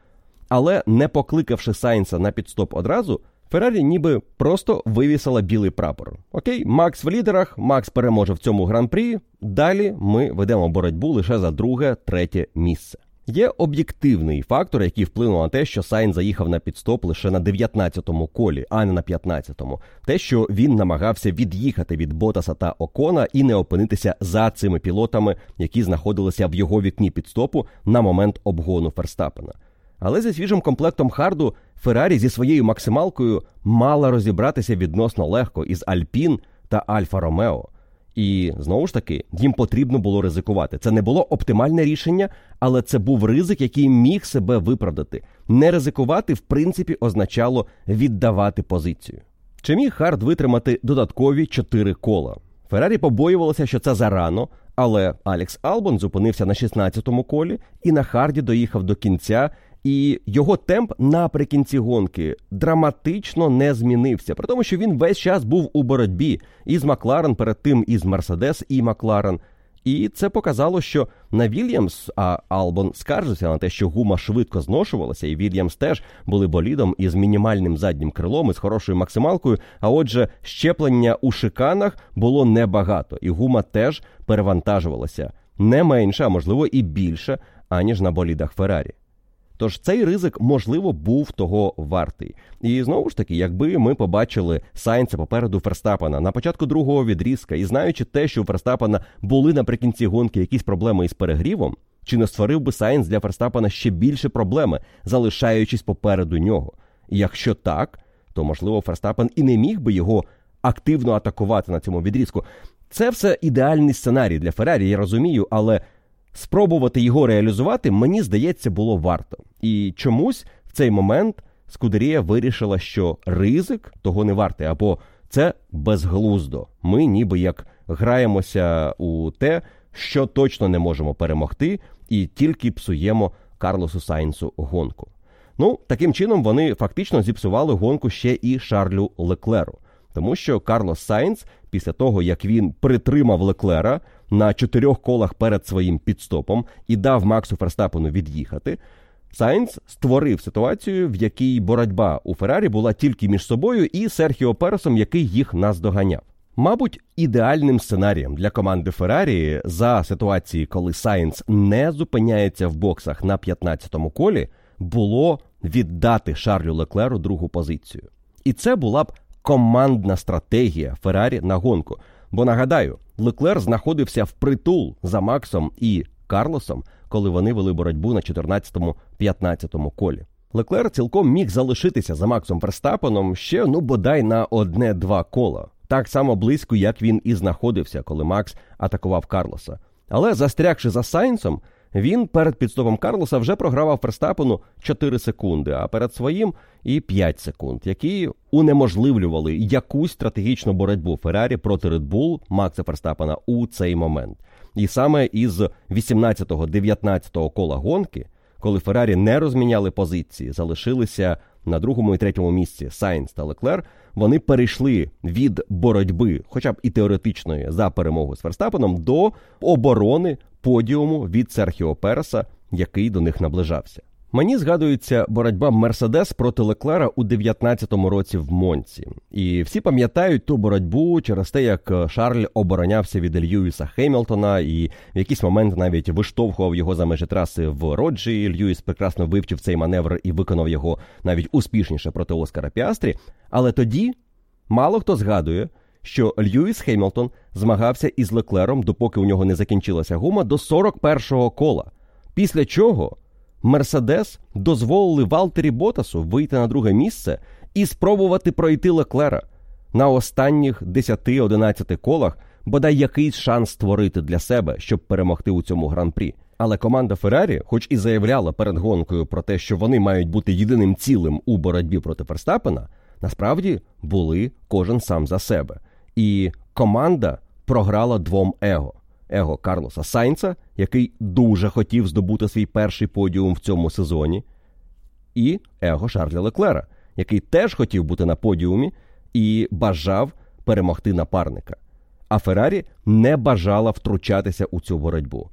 S1: Але не покликавши Сайнса на підстоп одразу, Феррарі ніби просто вивісила білий прапор. Окей, Макс в лідерах, Макс переможе в цьому гран-прі. Далі ми ведемо боротьбу лише за друге, третє місце. Є об'єктивний фактор, який вплинув на те, що Сайн заїхав на підстоп лише на 19-му колі, а не на 15-му. Те, що він намагався від'їхати від Ботаса та Окона і не опинитися за цими пілотами, які знаходилися в його вікні підстопу на момент обгону Ферстапена. Але зі свіжим комплектом Харду Феррарі зі своєю максималкою мала розібратися відносно легко із Альпін та Альфа Ромео. І знову ж таки, їм потрібно було ризикувати. Це не було оптимальне рішення, але це був ризик, який міг себе виправдати. Не ризикувати, в принципі, означало віддавати позицію. Чи міг Хард витримати додаткові чотири кола? Феррарі побоювалося, що це зарано, але Алекс Албон зупинився на 16-му колі і на Харді доїхав до кінця і його темп наприкінці гонки драматично не змінився, при тому, що він весь час був у боротьбі із Макларен, перед тим із Мерседес і Макларен. І це показало, що на Вільямс, а Албон скаржився на те, що гума швидко зношувалася, і Вільямс теж були болідом із мінімальним заднім крилом і з хорошою максималкою. А отже, щеплення у шиканах було небагато, і гума теж перевантажувалася не менше, а можливо і більше, аніж на болідах Феррарі. Тож цей ризик, можливо, був того вартий. І знову ж таки, якби ми побачили Сайнца попереду Ферстапана на початку другого відрізка, і знаючи те, що у Ферстапана були наприкінці гонки якісь проблеми із перегрівом, чи не створив би Сайнц для Ферстапана ще більше проблеми, залишаючись попереду нього? І якщо так, то можливо Ферстапен і не міг би його активно атакувати на цьому відрізку. Це все ідеальний сценарій для Феррарі, я розумію, але спробувати його реалізувати, мені здається, було варто. І чомусь в цей момент Скудерія вирішила, що ризик того не вартий, або це безглуздо. Ми ніби як граємося у те, що точно не можемо перемогти, і тільки псуємо Карлосу Сайнсу гонку. Ну, таким чином вони фактично зіпсували гонку ще і Шарлю Леклеру, тому що Карлос Сайнс, після того як він притримав Леклера на чотирьох колах перед своїм пітстопом і дав Максу Ферстапену від'їхати, Сайнц створив ситуацію, в якій боротьба у Феррарі була тільки між собою і Серхіо Пересом, який їх наздоганяв. Мабуть, ідеальним сценарієм для команди Феррарі за ситуації, коли Сайнц не зупиняється в боксах на 15-му колі, було віддати Шарлю Леклеру другу позицію. І це була б командна стратегія Феррарі на гонку. Бо нагадаю, Леклер знаходився в притул за Максом і Карлосом, коли вони вели боротьбу на 14-15 колі. Леклер цілком міг залишитися за Максом Верстапеном ще ну бодай на одне-два кола, так само близько, як він і знаходився, коли Макс атакував Карлоса. Але застрягши за Сайнсом, він перед пітстопом Карлоса вже програвав Ферстапену 4 секунди, а перед своїм і 5 секунд, які унеможливлювали якусь стратегічну боротьбу Феррарі проти Bull Макса Ферстапена у цей момент. І саме із 18-19 кола гонки, коли Феррарі не розміняли позиції, залишилися на другому і третьому місці Сайнс та Леклер, вони перейшли від боротьби, хоча б і теоретичної, за перемогу з Ферстапеном, до оборони подіуму від Серхіо Переса, який до них наближався. Мені згадується боротьба Мерседес проти Леклера у 19-му році в Монці, і всі пам'ятають ту боротьбу через те, як Шарль оборонявся від Льюіса Хеймлтона і в якийсь момент навіть виштовхував його за межі траси в Роджі. Льюіс прекрасно вивчив цей маневр і виконав його навіть успішніше проти Оскара Піастрі. Але тоді мало хто згадує, що Льюіс Хеймлтон змагався із Леклером, допоки у нього не закінчилася гума, до 41-го кола. Після чого Мерседес дозволили Валтері Ботасу вийти на друге місце і спробувати пройти Леклера на останніх 10-11 колах, бодай якийсь шанс створити для себе, щоб перемогти у цьому гран-прі. Але команда Феррарі, хоч і заявляла перед гонкою про те, що вони мають бути єдиним цілим у боротьбі проти Ферстапена, насправді були кожен сам за себе. І команда програла двом его его Карлоса Сайнца, який дуже хотів здобути свій перший подіум в цьому сезоні, і его Шарля Леклера, який теж хотів бути на подіумі і бажав перемогти напарника. А Феррарі не бажала втручатися у цю боротьбу.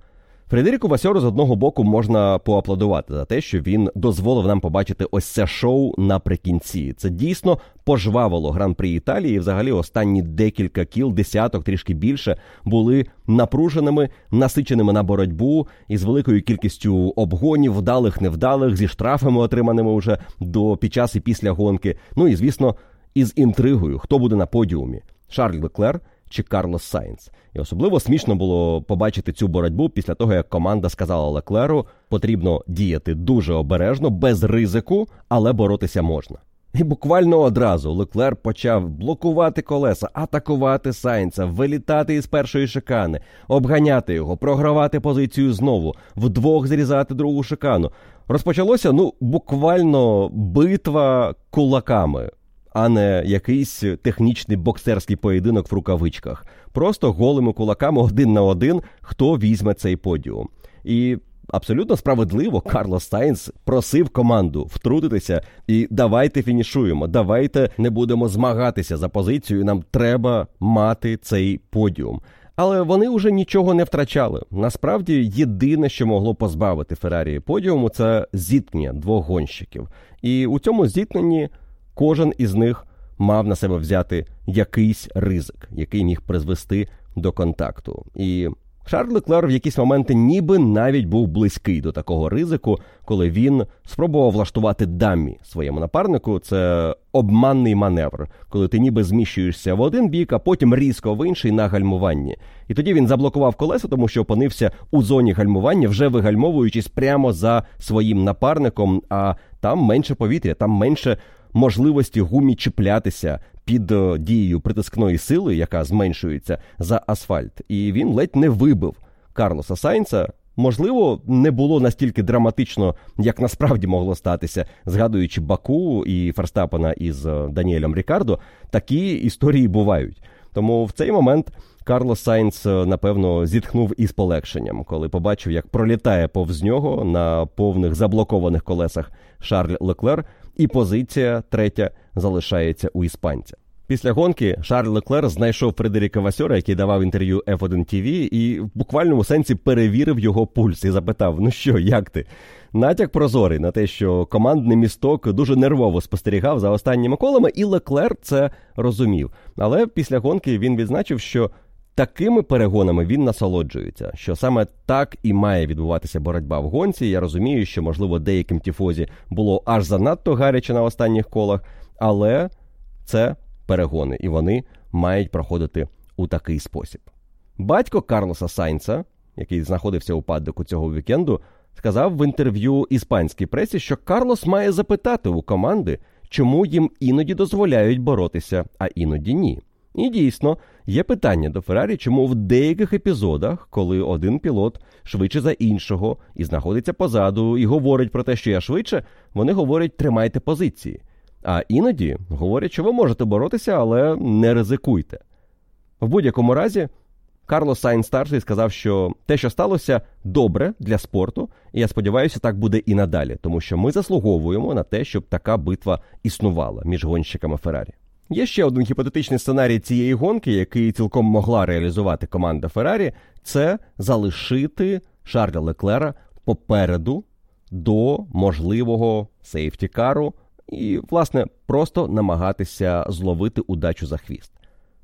S1: Фредеріку Васьору з одного боку можна поаплодувати за те, що він дозволив нам побачити ось це шоу наприкінці. Це дійсно пожвавило гран-прі Італії. Взагалі, останні декілька кіл, десяток, трішки більше, були напруженими, насиченими на боротьбу із великою кількістю обгонів, вдалих, невдалих, зі штрафами, отриманими вже до під час і після гонки. Ну і звісно, із інтригою, хто буде на подіумі. Шарль Леклер чи Карлос Сайнц. І особливо смішно було побачити цю боротьбу після того, як команда сказала Леклеру, потрібно діяти дуже обережно, без ризику, але боротися можна. І буквально одразу Леклер почав блокувати колеса, атакувати Сайнца, вилітати із першої шикани, обганяти його, програвати позицію знову, вдвох зрізати другу шикану. Розпочалося ну буквально битва кулаками а не якийсь технічний боксерський поєдинок в рукавичках. Просто голими кулаками один на один, хто візьме цей подіум. І абсолютно справедливо Карлос Сайнс просив команду втрутитися і давайте фінішуємо. Давайте не будемо змагатися за позицію. Нам треба мати цей подіум. Але вони вже нічого не втрачали. Насправді, єдине, що могло позбавити Феррарі подіуму, це зіткнення двох гонщиків. І у цьому зіткненні кожен із них мав на себе взяти якийсь ризик, який міг призвести до контакту. І Шарль Леклер в якісь моменти ніби навіть був близький до такого ризику, коли він спробував влаштувати дамі своєму напарнику. Це обманний маневр, коли ти ніби зміщуєшся в один бік, а потім різко в інший на гальмуванні. І тоді він заблокував колеса, тому що опинився у зоні гальмування, вже вигальмовуючись прямо за своїм напарником. А там менше повітря, там менше можливості гумі чіплятися під е, дією притискної сили, яка зменшується за асфальт, і він ледь не вибив Карлоса Сайнца. Можливо, не було настільки драматично, як насправді могло статися, згадуючи Баку і Ферстапена із е, Даніелем Рікардо, такі історії бувають. Тому в цей момент Карлос Сайнц, е, напевно, зітхнув із полегшенням, коли побачив, як пролітає повз нього на повних заблокованих колесах Шарль Леклер, і позиція третя залишається у іспанця. Після гонки Шарль Леклер знайшов Фредеріка Васьора, який давав інтерв'ю F1 TV, і в буквальному сенсі перевірив його пульс і запитав: Ну що, як ти? Натяк прозорий на те, що командний місток дуже нервово спостерігав за останніми колами, і Леклер це розумів. Але після гонки він відзначив, що такими перегонами він насолоджується, що саме так і має відбуватися боротьба в гонці. Я розумію, що можливо деяким тіфозі було аж занадто гаряче на останніх колах, але це перегони, і вони мають проходити у такий спосіб. Батько Карлоса Сайнца, який знаходився у паддику цього вікенду, сказав в інтерв'ю іспанській пресі, що Карлос має запитати у команди, чому їм іноді дозволяють боротися, а іноді ні. І дійсно є питання до Феррарі, чому в деяких епізодах, коли один пілот швидше за іншого і знаходиться позаду, і говорить про те, що я швидше, вони говорять тримайте позиції. А іноді говорять, що ви можете боротися, але не ризикуйте. В будь-якому разі, Карлос Сайн старший сказав, що те, що сталося, добре для спорту, і я сподіваюся, так буде і надалі, тому що ми заслуговуємо на те, щоб така битва існувала між гонщиками Феррарі. Є ще один гіпотетичний сценарій цієї гонки, який цілком могла реалізувати команда Феррарі, це залишити Шарля Леклера попереду до можливого сейфтікару і, власне, просто намагатися зловити удачу за хвіст.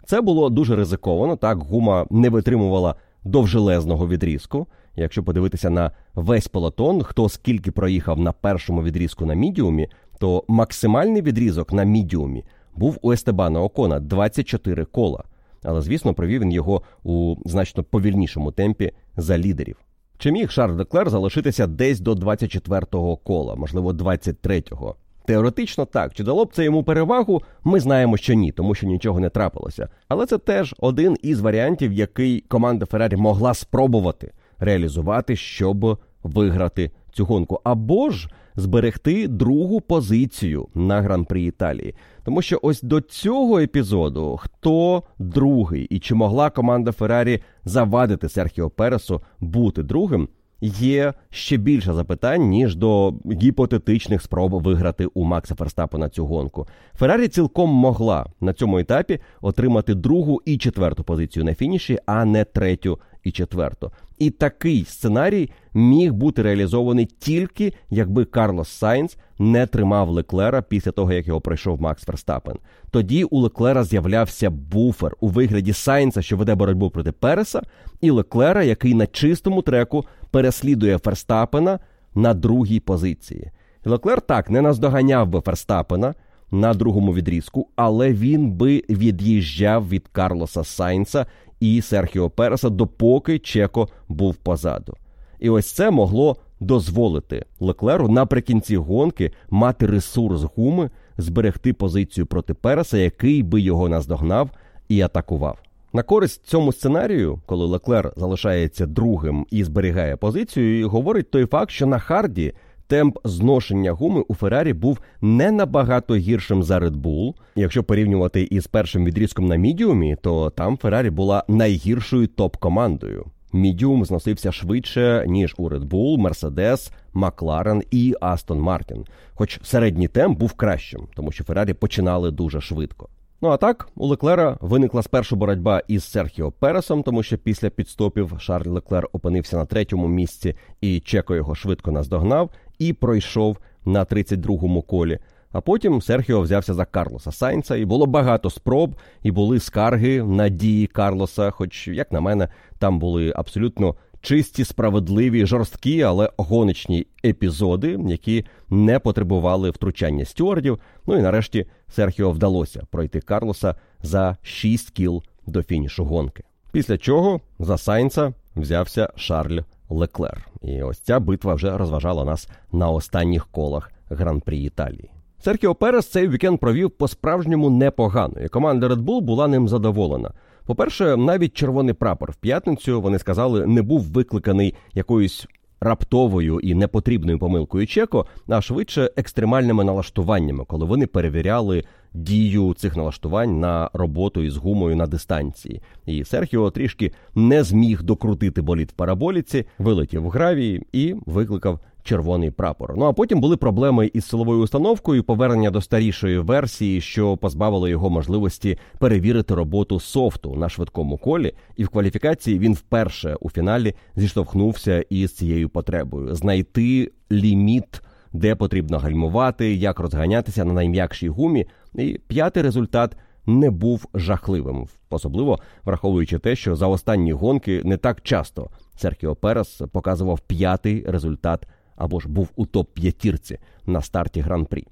S1: Це було дуже ризиковано. Так, гума не витримувала довжелезного відрізку. Якщо подивитися на весь полотон, хто скільки проїхав на першому відрізку на мідіумі, то максимальний відрізок на мідіумі був у Естебана Окона 24 кола. Але, звісно, провів він його у значно повільнішому темпі за лідерів. Чи міг Шарль Деклер залишитися десь до 24-го кола, можливо, 23-го? Теоретично так, чи дало б це йому перевагу, ми знаємо, що ні, тому що нічого не трапилося. Але це теж один із варіантів, який команда Феррарі могла спробувати реалізувати, щоб виграти цю гонку. Або ж зберегти другу позицію на гран-прі Італії. Тому що ось до цього епізоду хто другий і чи могла команда Феррарі завадити Серхіо Пересу бути другим? Є ще більше запитань, ніж до гіпотетичних спроб виграти у Макса Ферстапена цю гонку. Феррарі цілком могла на цьому етапі отримати другу і четверту позицію на фініші, а не третю і четверту. І такий сценарій міг бути реалізований тільки якби Карлос Сайнц не тримав Леклера після того, як його пройшов Макс Ферстапен. Тоді у Леклера з'являвся буфер у вигляді Сайнца, що веде боротьбу проти Переса, і Леклера, який на чистому треку переслідує Ферстапена на другій позиції. Леклер так не наздоганяв би Ферстапена на другому відрізку, але він би від'їжджав від Карлоса Сайнца і Серхіо Переса, допоки Чеко був позаду. І ось це могло дозволити Леклеру наприкінці гонки мати ресурс гуми, зберегти позицію проти Переса, який би його наздогнав і атакував. На користь цьому сценарію, коли Леклер залишається другим і зберігає позицію, говорить той факт, що на Харді темп зношення гуми у Феррарі був не набагато гіршим за Red Bull. Якщо порівнювати із першим відрізком на мідіумі, то там Феррарі була найгіршою топ-командою. Мідіум зносився швидше, ніж у Red Bull, Mercedes, Макларен і Астон Мартін. Хоч середній темп був кращим, тому що Феррарі починали дуже швидко. Ну а так, у Леклера виникла спершу боротьба із Серхіо Пересом, тому що після підстопів Шарль Леклер опинився на третьому місці, і Чеко його швидко наздогнав і пройшов на 32-му колі. А потім Серхіо взявся за Карлоса Сайнца, і було багато спроб, і були скарги на дії Карлоса. Хоч, як на мене, там були абсолютно чисті, справедливі, жорсткі, але гоночні епізоди, які не потребували втручання стюардів. Ну і нарешті Серхіо вдалося пройти Карлоса за 6 кіл до фінішу гонки. Після чого за Сайнца взявся Шарль Леклер. І ось ця битва вже розважала нас на останніх колах гран-прі Італії. Серхіо Перес цей вікенд провів по-справжньому непогано, і команда Red Bull була ним задоволена. По-перше, навіть червоний прапор в п'ятницю вони сказали, не був викликаний якоюсь раптовою і непотрібною помилкою Чеко, а швидше екстремальними налаштуваннями, коли вони перевіряли дію цих налаштувань на роботу із гумою на дистанції. І Серхіо трішки не зміг докрутити боліт в параболіці, вилетів в гравії і викликав червоний прапор. Ну а потім були проблеми із силовою установкою, повернення до старішої версії, що позбавило його можливості перевірити роботу софту на швидкому колі. І в кваліфікації він вперше у фіналі зіштовхнувся із цією потребою знайти ліміт. Де потрібно гальмувати, як розганятися на найм'якшій гумі, і п'ятий результат не був жахливим, особливо враховуючи те, що за останні гонки не так часто Серхіо Перес показував п'ятий результат або ж був у топ п'ятірці на старті гран-прі.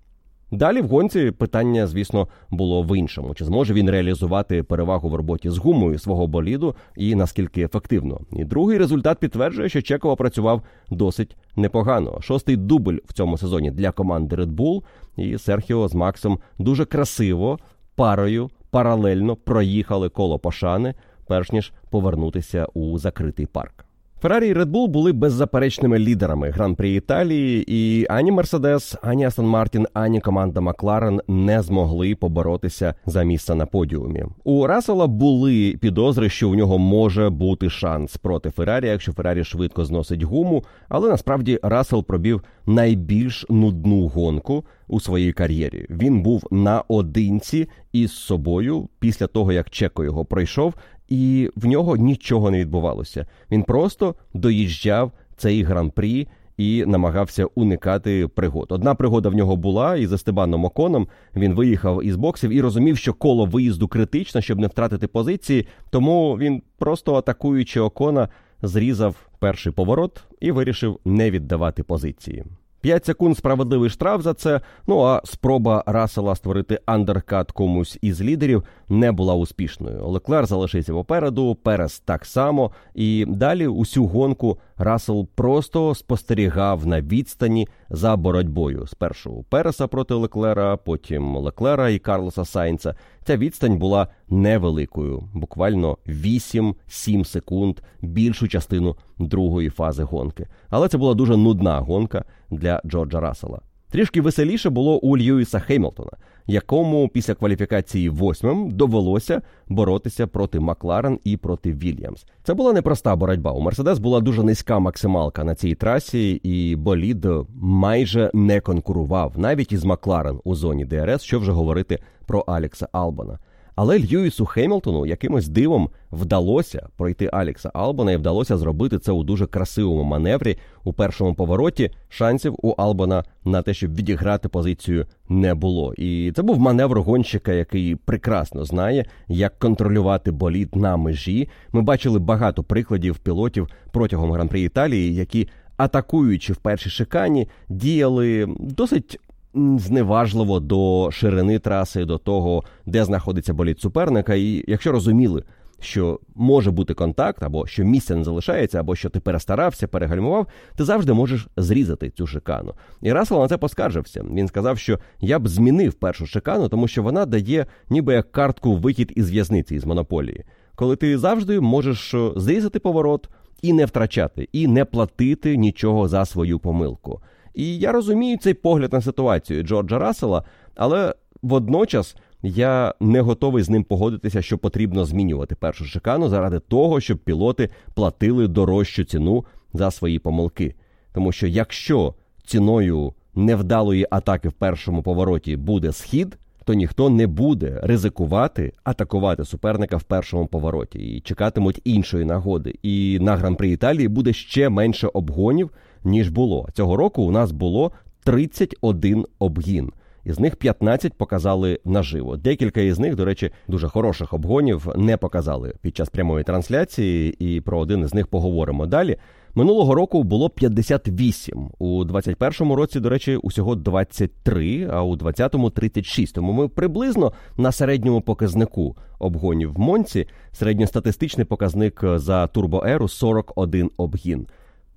S1: Далі в гонці питання, звісно, було в іншому: чи зможе він реалізувати перевагу в роботі з гумою свого боліду і наскільки ефективно. І другий результат підтверджує, що Чекова працював досить непогано. Шостий дубль в цьому сезоні для команди Red Bull, і Серхіо з Максом дуже красиво парою паралельно проїхали коло пошани, перш ніж повернутися у закритий парк. Феррарі і Red були беззаперечними лідерами гран-прі Італії, і ані Мерседес, ані Астон Мартін, ані команда Макларен не змогли поборотися за місце на подіумі. У Рассела були підозри, що у нього може бути шанс проти Феррарі, якщо Феррарі швидко зносить гуму. Але насправді Рассел пробів найбільш нудну гонку у своїй кар'єрі. Він був наодинці із собою після того, як Чеко його пройшов, і в нього нічого не відбувалося. Він просто доїжджав цей гран-прі і намагався уникати пригод. Одна пригода в нього була і за Стебаном Оконом він виїхав із боксів і розумів, що коло виїзду критичне, щоб не втратити позиції. Тому він просто атакуючи Окона, зрізав перший поворот і вирішив не віддавати позиції. 5 секунд справедливий штраф за це. Ну а спроба Расела створити андеркат комусь із лідерів не була успішною. Леклер залишився попереду, Перес так само. І далі усю гонку Расел просто спостерігав на відстані за боротьбою. Спершу Переса проти Леклера, потім Леклера і Карлоса Сайнца. Ця відстань була невеликою, буквально 8-7 секунд більшу частину другої фази гонки. Але це була дуже нудна гонка для Джорджа Рассела. Трішки веселіше було у Льюіса Хеймлтона, якому після кваліфікації восьмим довелося боротися проти Макларен і проти Вільямс. Це була непроста боротьба. У Мерседес була дуже низька максималка на цій трасі, і болід майже не конкурував навіть із Макларен у зоні ДРС, що вже говорити про Алекса Албана. Але Льюісу Хемілтону якимось дивом вдалося пройти Алекса Албана і вдалося зробити це у дуже красивому маневрі у першому повороті. Шансів у Албана на те, щоб відіграти позицію, не було. І це був маневр гонщика, який прекрасно знає, як контролювати болід на межі. Ми бачили багато прикладів пілотів протягом гран-при Італії, які атакуючи в першій шикані, діяли досить зневажливо до ширини траси, до того, де знаходиться боліт суперника. І якщо розуміли, що може бути контакт, або що місця не залишається, або що ти перестарався, перегальмував, ти завжди можеш зрізати цю шикану. І Рассел на це поскаржився. Він сказав, що я б змінив першу шикану, тому що вона дає ніби як картку вихід із в'язниці із монополії, коли ти завжди можеш зрізати поворот і не втрачати, і не платити нічого за свою помилку. І я розумію цей погляд на ситуацію Джорджа Рассела, але водночас я не готовий з ним погодитися, що потрібно змінювати першу шикану заради того, щоб пілоти платили дорожчу ціну за свої помилки. Тому що якщо ціною невдалої атаки в першому повороті буде схід, то ніхто не буде ризикувати атакувати суперника в першому повороті і чекатимуть іншої нагоди. І на гран-при Італії буде ще менше обгонів ніж було. Цього року у нас було 31 обгін. Із них 15 показали наживо. Декілька із них, до речі, дуже хороших обгонів не показали під час прямої трансляції, і про один із них поговоримо далі. Минулого року було 58. У 21-му році, до речі, усього 23, а у 20-му 36. Тому ми приблизно на середньому показнику обгонів в Монці. Середньостатистичний показник за турбоеру 41 обгін.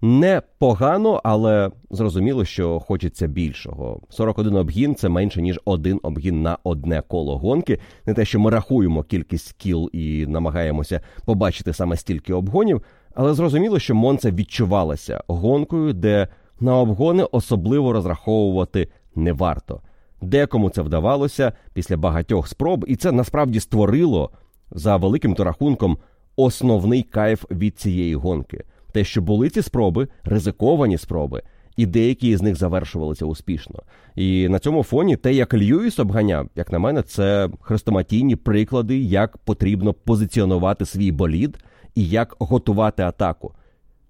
S1: Непогано, але зрозуміло, що хочеться більшого. 41 обгін це менше ніж один обгін на одне коло гонки. Не те, що ми рахуємо кількість кіл і намагаємося побачити саме стільки обгонів, але зрозуміло, що Монца відчувалася гонкою, де на обгони особливо розраховувати не варто. Декому це вдавалося після багатьох спроб, і це насправді створило за великим то рахунком основний кайф від цієї гонки те, що були ці спроби, ризиковані спроби, і деякі з них завершувалися успішно. І на цьому фоні те, як Льюіс обганяв, як на мене, це хрестоматійні приклади, як потрібно позиціонувати свій болід і як готувати атаку.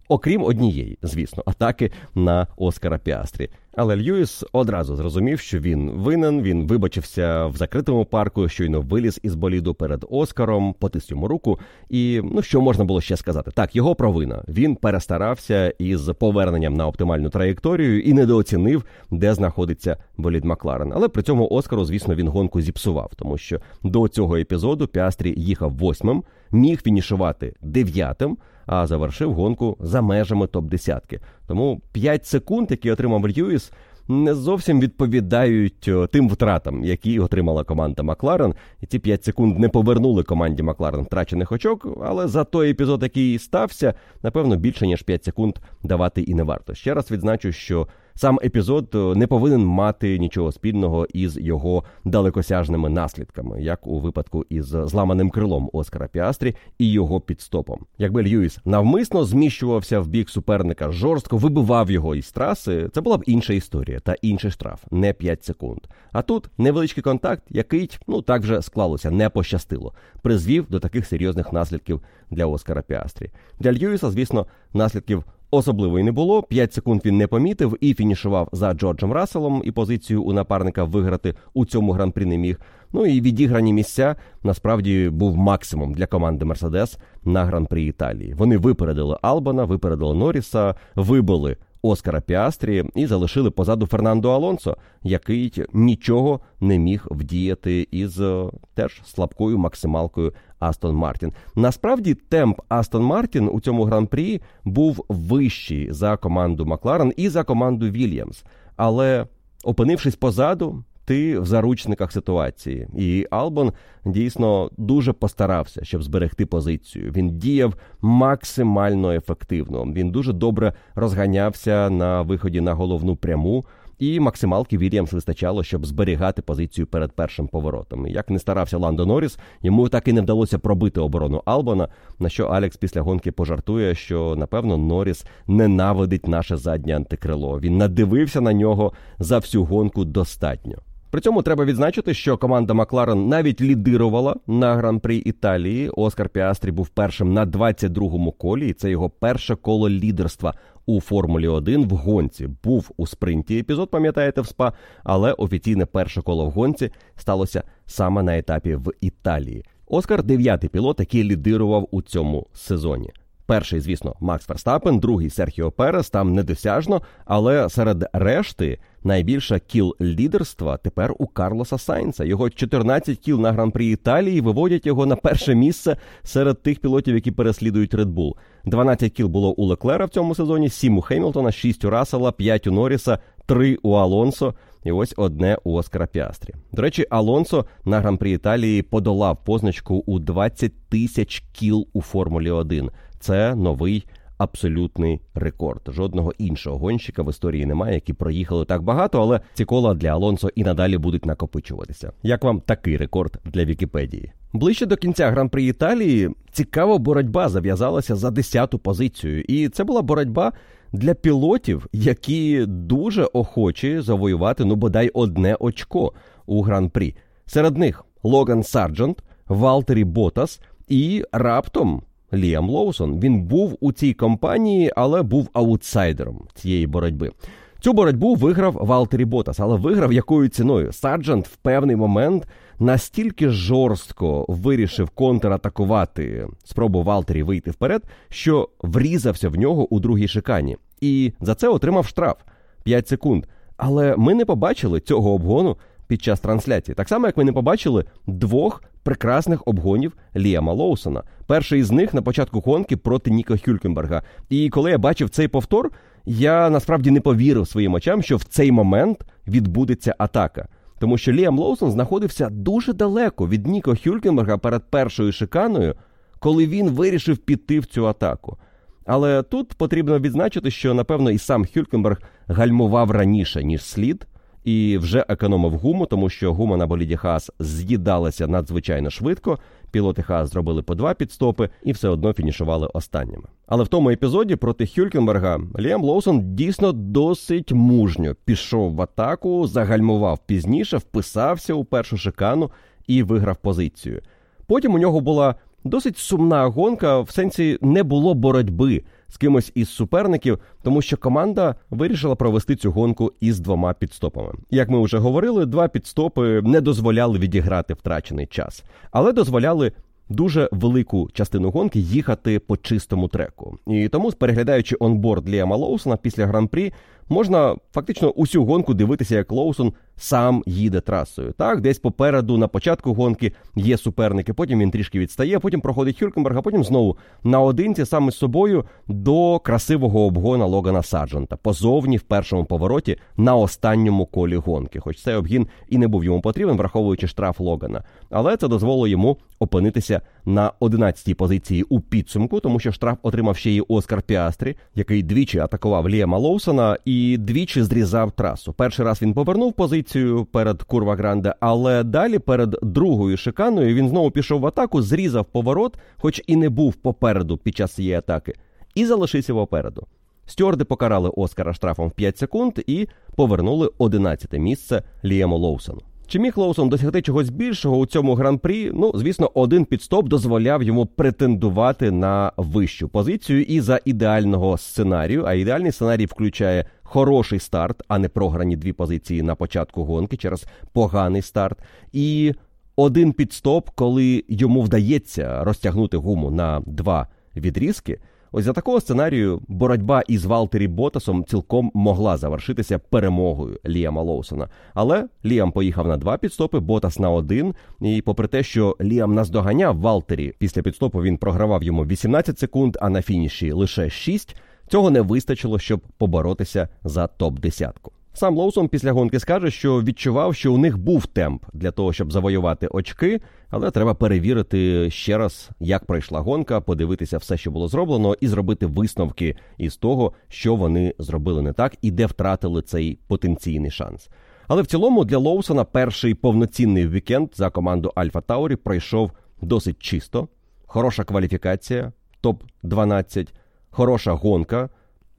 S1: Окрім однієї, звісно, атаки на Оскара Піастрі. Але Льюіс одразу зрозумів, що він винен. Він вибачився в закритому парку, щойно виліз із боліду перед Оскаром, потис йому руку. І ну що можна було ще сказати? Так, його провина. Він перестарався із поверненням на оптимальну траєкторію і недооцінив, де знаходиться болід Макларен. Але при цьому Оскару, звісно, він гонку зіпсував, тому що до цього епізоду Піастрі їхав восьмим, міг фінішувати дев'ятим а завершив гонку за межами топ-десятки. Тому 5 секунд, які отримав Льюіс, не зовсім відповідають тим втратам, які отримала команда Макларен. І ці 5 секунд не повернули команді Макларен втрачених очок. Але за той епізод, який стався, напевно, більше ніж 5 секунд давати і не варто. Ще раз відзначу, що Сам епізод е, не повинен мати нічого спільного із його далекосяжними наслідками, як у випадку із зламаним крилом Оскара Піастрі і його підстопом. Якби Льюіс навмисно зміщувався в бік суперника, жорстко вибивав його із траси, це була б інша історія та інший штраф, не 5 секунд. А тут невеличкий контакт, який ну так вже склалося, не пощастило, призвів до таких серйозних наслідків для Оскара Піастрі. Для Льюіса, звісно, наслідків Особливо й не було. 5 секунд він не помітив і фінішував за Джорджем Расселом, і позицію у напарника виграти у цьому гран-прі не міг. Ну і відіграні місця насправді був максимум для команди Мерседес на гран-прі Італії. Вони випередили Албана, випередили Норріса, вибили Оскара Піастрі і залишили позаду Фернандо Алонсо, який нічого не міг вдіяти із е, теж слабкою максималкою Астон Мартін. Насправді темп Астон Мартін у цьому гран-прі був вищий за команду Макларен і за команду Вільямс. Але опинившись позаду, ти в заручниках ситуації. І Албон дійсно дуже постарався, щоб зберегти позицію. Він діяв максимально ефективно. Він дуже добре розганявся на виході на головну пряму. І максималки Вільямс вистачало, щоб зберігати позицію перед першим поворотом. Як не старався Ландо Норріс, йому так і не вдалося пробити оборону Албана. На що Алекс після гонки пожартує, що напевно Норріс ненавидить наше заднє антикрило. Він надивився на нього за всю гонку достатньо. При цьому треба відзначити, що команда Макларен навіть лідирувала на гран-прі Італії. Оскар Піастрі був першим на 22-му колі, і це його перше коло лідерства у Формулі 1 в гонці. Був у спринті епізод, пам'ятаєте, в СПА, але офіційне перше коло в гонці сталося саме на етапі в Італії. Оскар дев'ятий пілот, який лідирував у цьому сезоні. Перший, звісно, Макс Ферстапен, другий Серхіо Перес, там недосяжно, але серед решти найбільша кіл лідерства тепер у Карлоса Сайнца. Його 14 кіл на гран-прі Італії виводять його на перше місце серед тих пілотів, які переслідують Red Bull. 12 кіл було у Леклера в цьому сезоні, 7 у Хемілтона, 6 у Рассела, 5 у Норріса, 3 у Алонсо. І ось одне у Оскара Піастрі. До речі, Алонсо на гран-прі Італії подолав позначку у 20 тисяч кіл у Формулі 1. Це новий абсолютний рекорд. Жодного іншого гонщика в історії немає, які проїхали так багато, але ці кола для Алонсо і надалі будуть накопичуватися. Як вам такий рекорд для Вікіпедії? Ближче до кінця гран-при Італії цікава боротьба зав'язалася за десяту позицію, і це була боротьба для пілотів, які дуже охочі завоювати ну бодай одне очко у гран-прі. Серед них Логан Сарджант, Валтері Ботас і раптом Ліам Лоусон. Він був у цій компанії, але був аутсайдером цієї боротьби. Цю боротьбу виграв Валтері Ботас, але виграв якою ціною? Сарджант в певний момент настільки жорстко вирішив контратакувати спробу Валтері вийти вперед, що врізався в нього у другій шикані. І за це отримав штраф 5 секунд. Але ми не побачили цього обгону під час трансляції. Так само, як ми не побачили двох прекрасних обгонів Ліама Лоусона. Перший з них на початку гонки проти Ніка Хюлькенберга. І коли я бачив цей повтор, я насправді не повірив своїм очам, що в цей момент відбудеться атака. Тому що Ліам Лоусон знаходився дуже далеко від Ніко Хюлькенберга перед першою шиканою, коли він вирішив піти в цю атаку. Але тут потрібно відзначити, що напевно і сам Хюлькенберг гальмував раніше, ніж слід, і вже економив гуму, тому що гума на боліді Хас з'їдалася надзвичайно швидко. Пілоти Хас зробили по два підстопи і все одно фінішували останніми. Але в тому епізоді проти Хюлькенберга Ліам Лоусон дійсно досить мужньо пішов в атаку, загальмував пізніше, вписався у першу шикану і виграв позицію. Потім у нього була досить сумна гонка, в сенсі не було боротьби з кимось із суперників, тому що команда вирішила провести цю гонку із двома підстопами. Як ми вже говорили, два підстопи не дозволяли відіграти втрачений час, але дозволяли. Дуже велику частину гонки їхати по чистому треку, і тому, переглядаючи онборд Ліама Лоусона після гран-прі, можна фактично усю гонку дивитися, як Лоусон сам їде трасою. Так, десь попереду на початку гонки є суперники, потім він трішки відстає, потім проходить Хюркенберг, а потім знову наодинці саме з собою до красивого обгона Логана Саджента позовні в першому повороті на останньому колі гонки. Хоч цей обгін і не був йому потрібен, враховуючи штраф Логана. Але це дозволило йому опинитися на 11-й позиції у підсумку, тому що штраф отримав ще й Оскар Піастрі, який двічі атакував Ліама Лоусона і двічі зрізав трасу. Перший раз він повернув позицію перед Курва Гранде, але далі перед другою шиканою він знову пішов в атаку, зрізав поворот, хоч і не був попереду під час цієї атаки, і залишився попереду. Стюарди покарали Оскара штрафом в 5 секунд і повернули 11 місце Лієму Лоусону. Чи міг Лоусон досягти чогось більшого у цьому гран-прі? Ну, звісно, один підстоп дозволяв йому претендувати на вищу позицію і за ідеального сценарію. А ідеальний сценарій включає хороший старт, а не програні дві позиції на початку гонки через поганий старт. І один підстоп, коли йому вдається розтягнути гуму на два відрізки. Ось за такого сценарію боротьба із Валтері Ботасом цілком могла завершитися перемогою Ліама Лоусона. Але Ліам поїхав на два підстопи, Ботас на один. І попри те, що Ліам наздоганяв Валтері, після підстопу він програвав йому 18 секунд, а на фініші лише 6, Цього не вистачило, щоб поборотися за топ десятку. Сам Лоусон після гонки скаже, що відчував, що у них був темп для того, щоб завоювати очки, але треба перевірити ще раз, як пройшла гонка, подивитися все, що було зроблено, і зробити висновки із того, що вони зробили не так і де втратили цей потенційний шанс. Але в цілому для Лоусона перший повноцінний вікенд за команду Альфа Таурі пройшов досить чисто, хороша кваліфікація, топ 12 хороша гонка.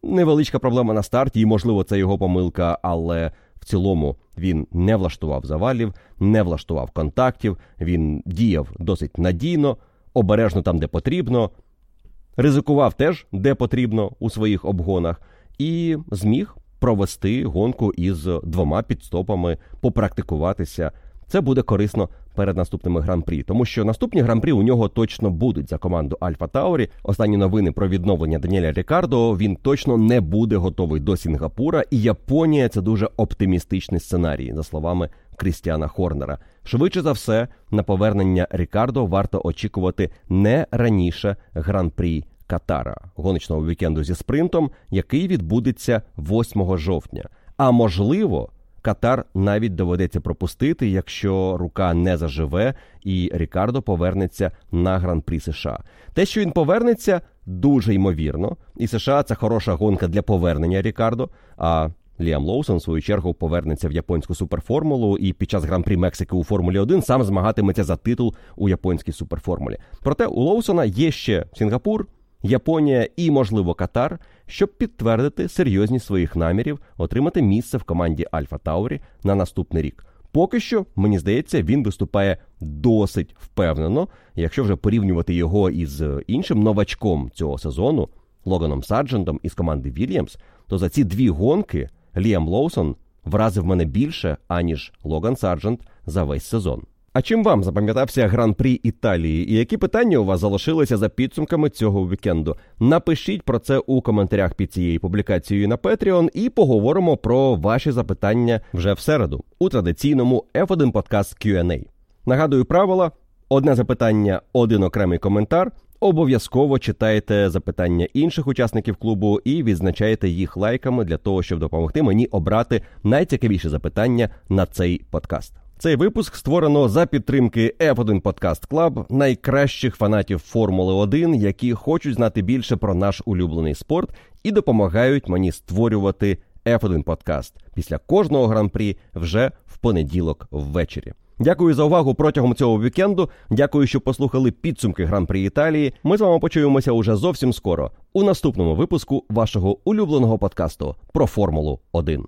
S1: Невеличка проблема на старті, і, можливо, це його помилка, але в цілому він не влаштував завалів, не влаштував контактів, він діяв досить надійно, обережно там, де потрібно, ризикував теж, де потрібно у своїх обгонах, і зміг провести гонку із двома підстопами, попрактикуватися. Це буде корисно перед наступними гран-прі, тому що наступні гран-прі у нього точно будуть за команду Альфа Таурі. Останні новини про відновлення Даніеля Рікардо. Він точно не буде готовий до Сінгапура, і Японія це дуже оптимістичний сценарій, за словами Крістіана Хорнера. Швидше за все, на повернення Рікардо варто очікувати не раніше гран-прі. Катара гоночного вікенду зі спринтом, який відбудеться 8 жовтня. А можливо, Катар навіть доведеться пропустити, якщо рука не заживе, і Рікардо повернеться на гран-прі США. Те, що він повернеться, дуже ймовірно, і США це хороша гонка для повернення Рікардо. А Ліам Лоусон, в свою чергу, повернеться в японську суперформулу і під час гран-прі Мексики у Формулі 1 сам змагатиметься за титул у японській суперформулі. Проте у Лоусона є ще Сінгапур. Японія і, можливо, Катар, щоб підтвердити серйозність своїх намірів отримати місце в команді Альфа Таурі на наступний рік. Поки що, мені здається, він виступає досить впевнено. Якщо вже порівнювати його із іншим новачком цього сезону, Логаном Сарджентом із команди Вільямс, то за ці дві гонки Ліам Лоусон вразив мене більше, аніж Логан Сарджент за весь сезон. А чим вам запам'ятався гран-прі Італії? І які питання у вас залишилися за підсумками цього вікенду? Напишіть про це у коментарях під цією публікацією на Patreon і поговоримо про ваші запитання вже в середу у традиційному F1 подкаст Q&A. Нагадую правила: одне запитання, один окремий коментар. Обов'язково читайте запитання інших учасників клубу і відзначайте їх лайками для того, щоб допомогти мені обрати найцікавіші запитання на цей подкаст. Цей випуск створено за підтримки F1 Podcast Club, найкращих фанатів Формули 1, які хочуть знати більше про наш улюблений спорт і допомагають мені створювати F1 Подкаст після кожного гран-прі вже в понеділок ввечері. Дякую за увагу протягом цього вікенду. Дякую, що послухали підсумки гран-прі Італії. Ми з вами почуємося уже зовсім скоро у наступному випуску вашого улюбленого подкасту про Формулу 1.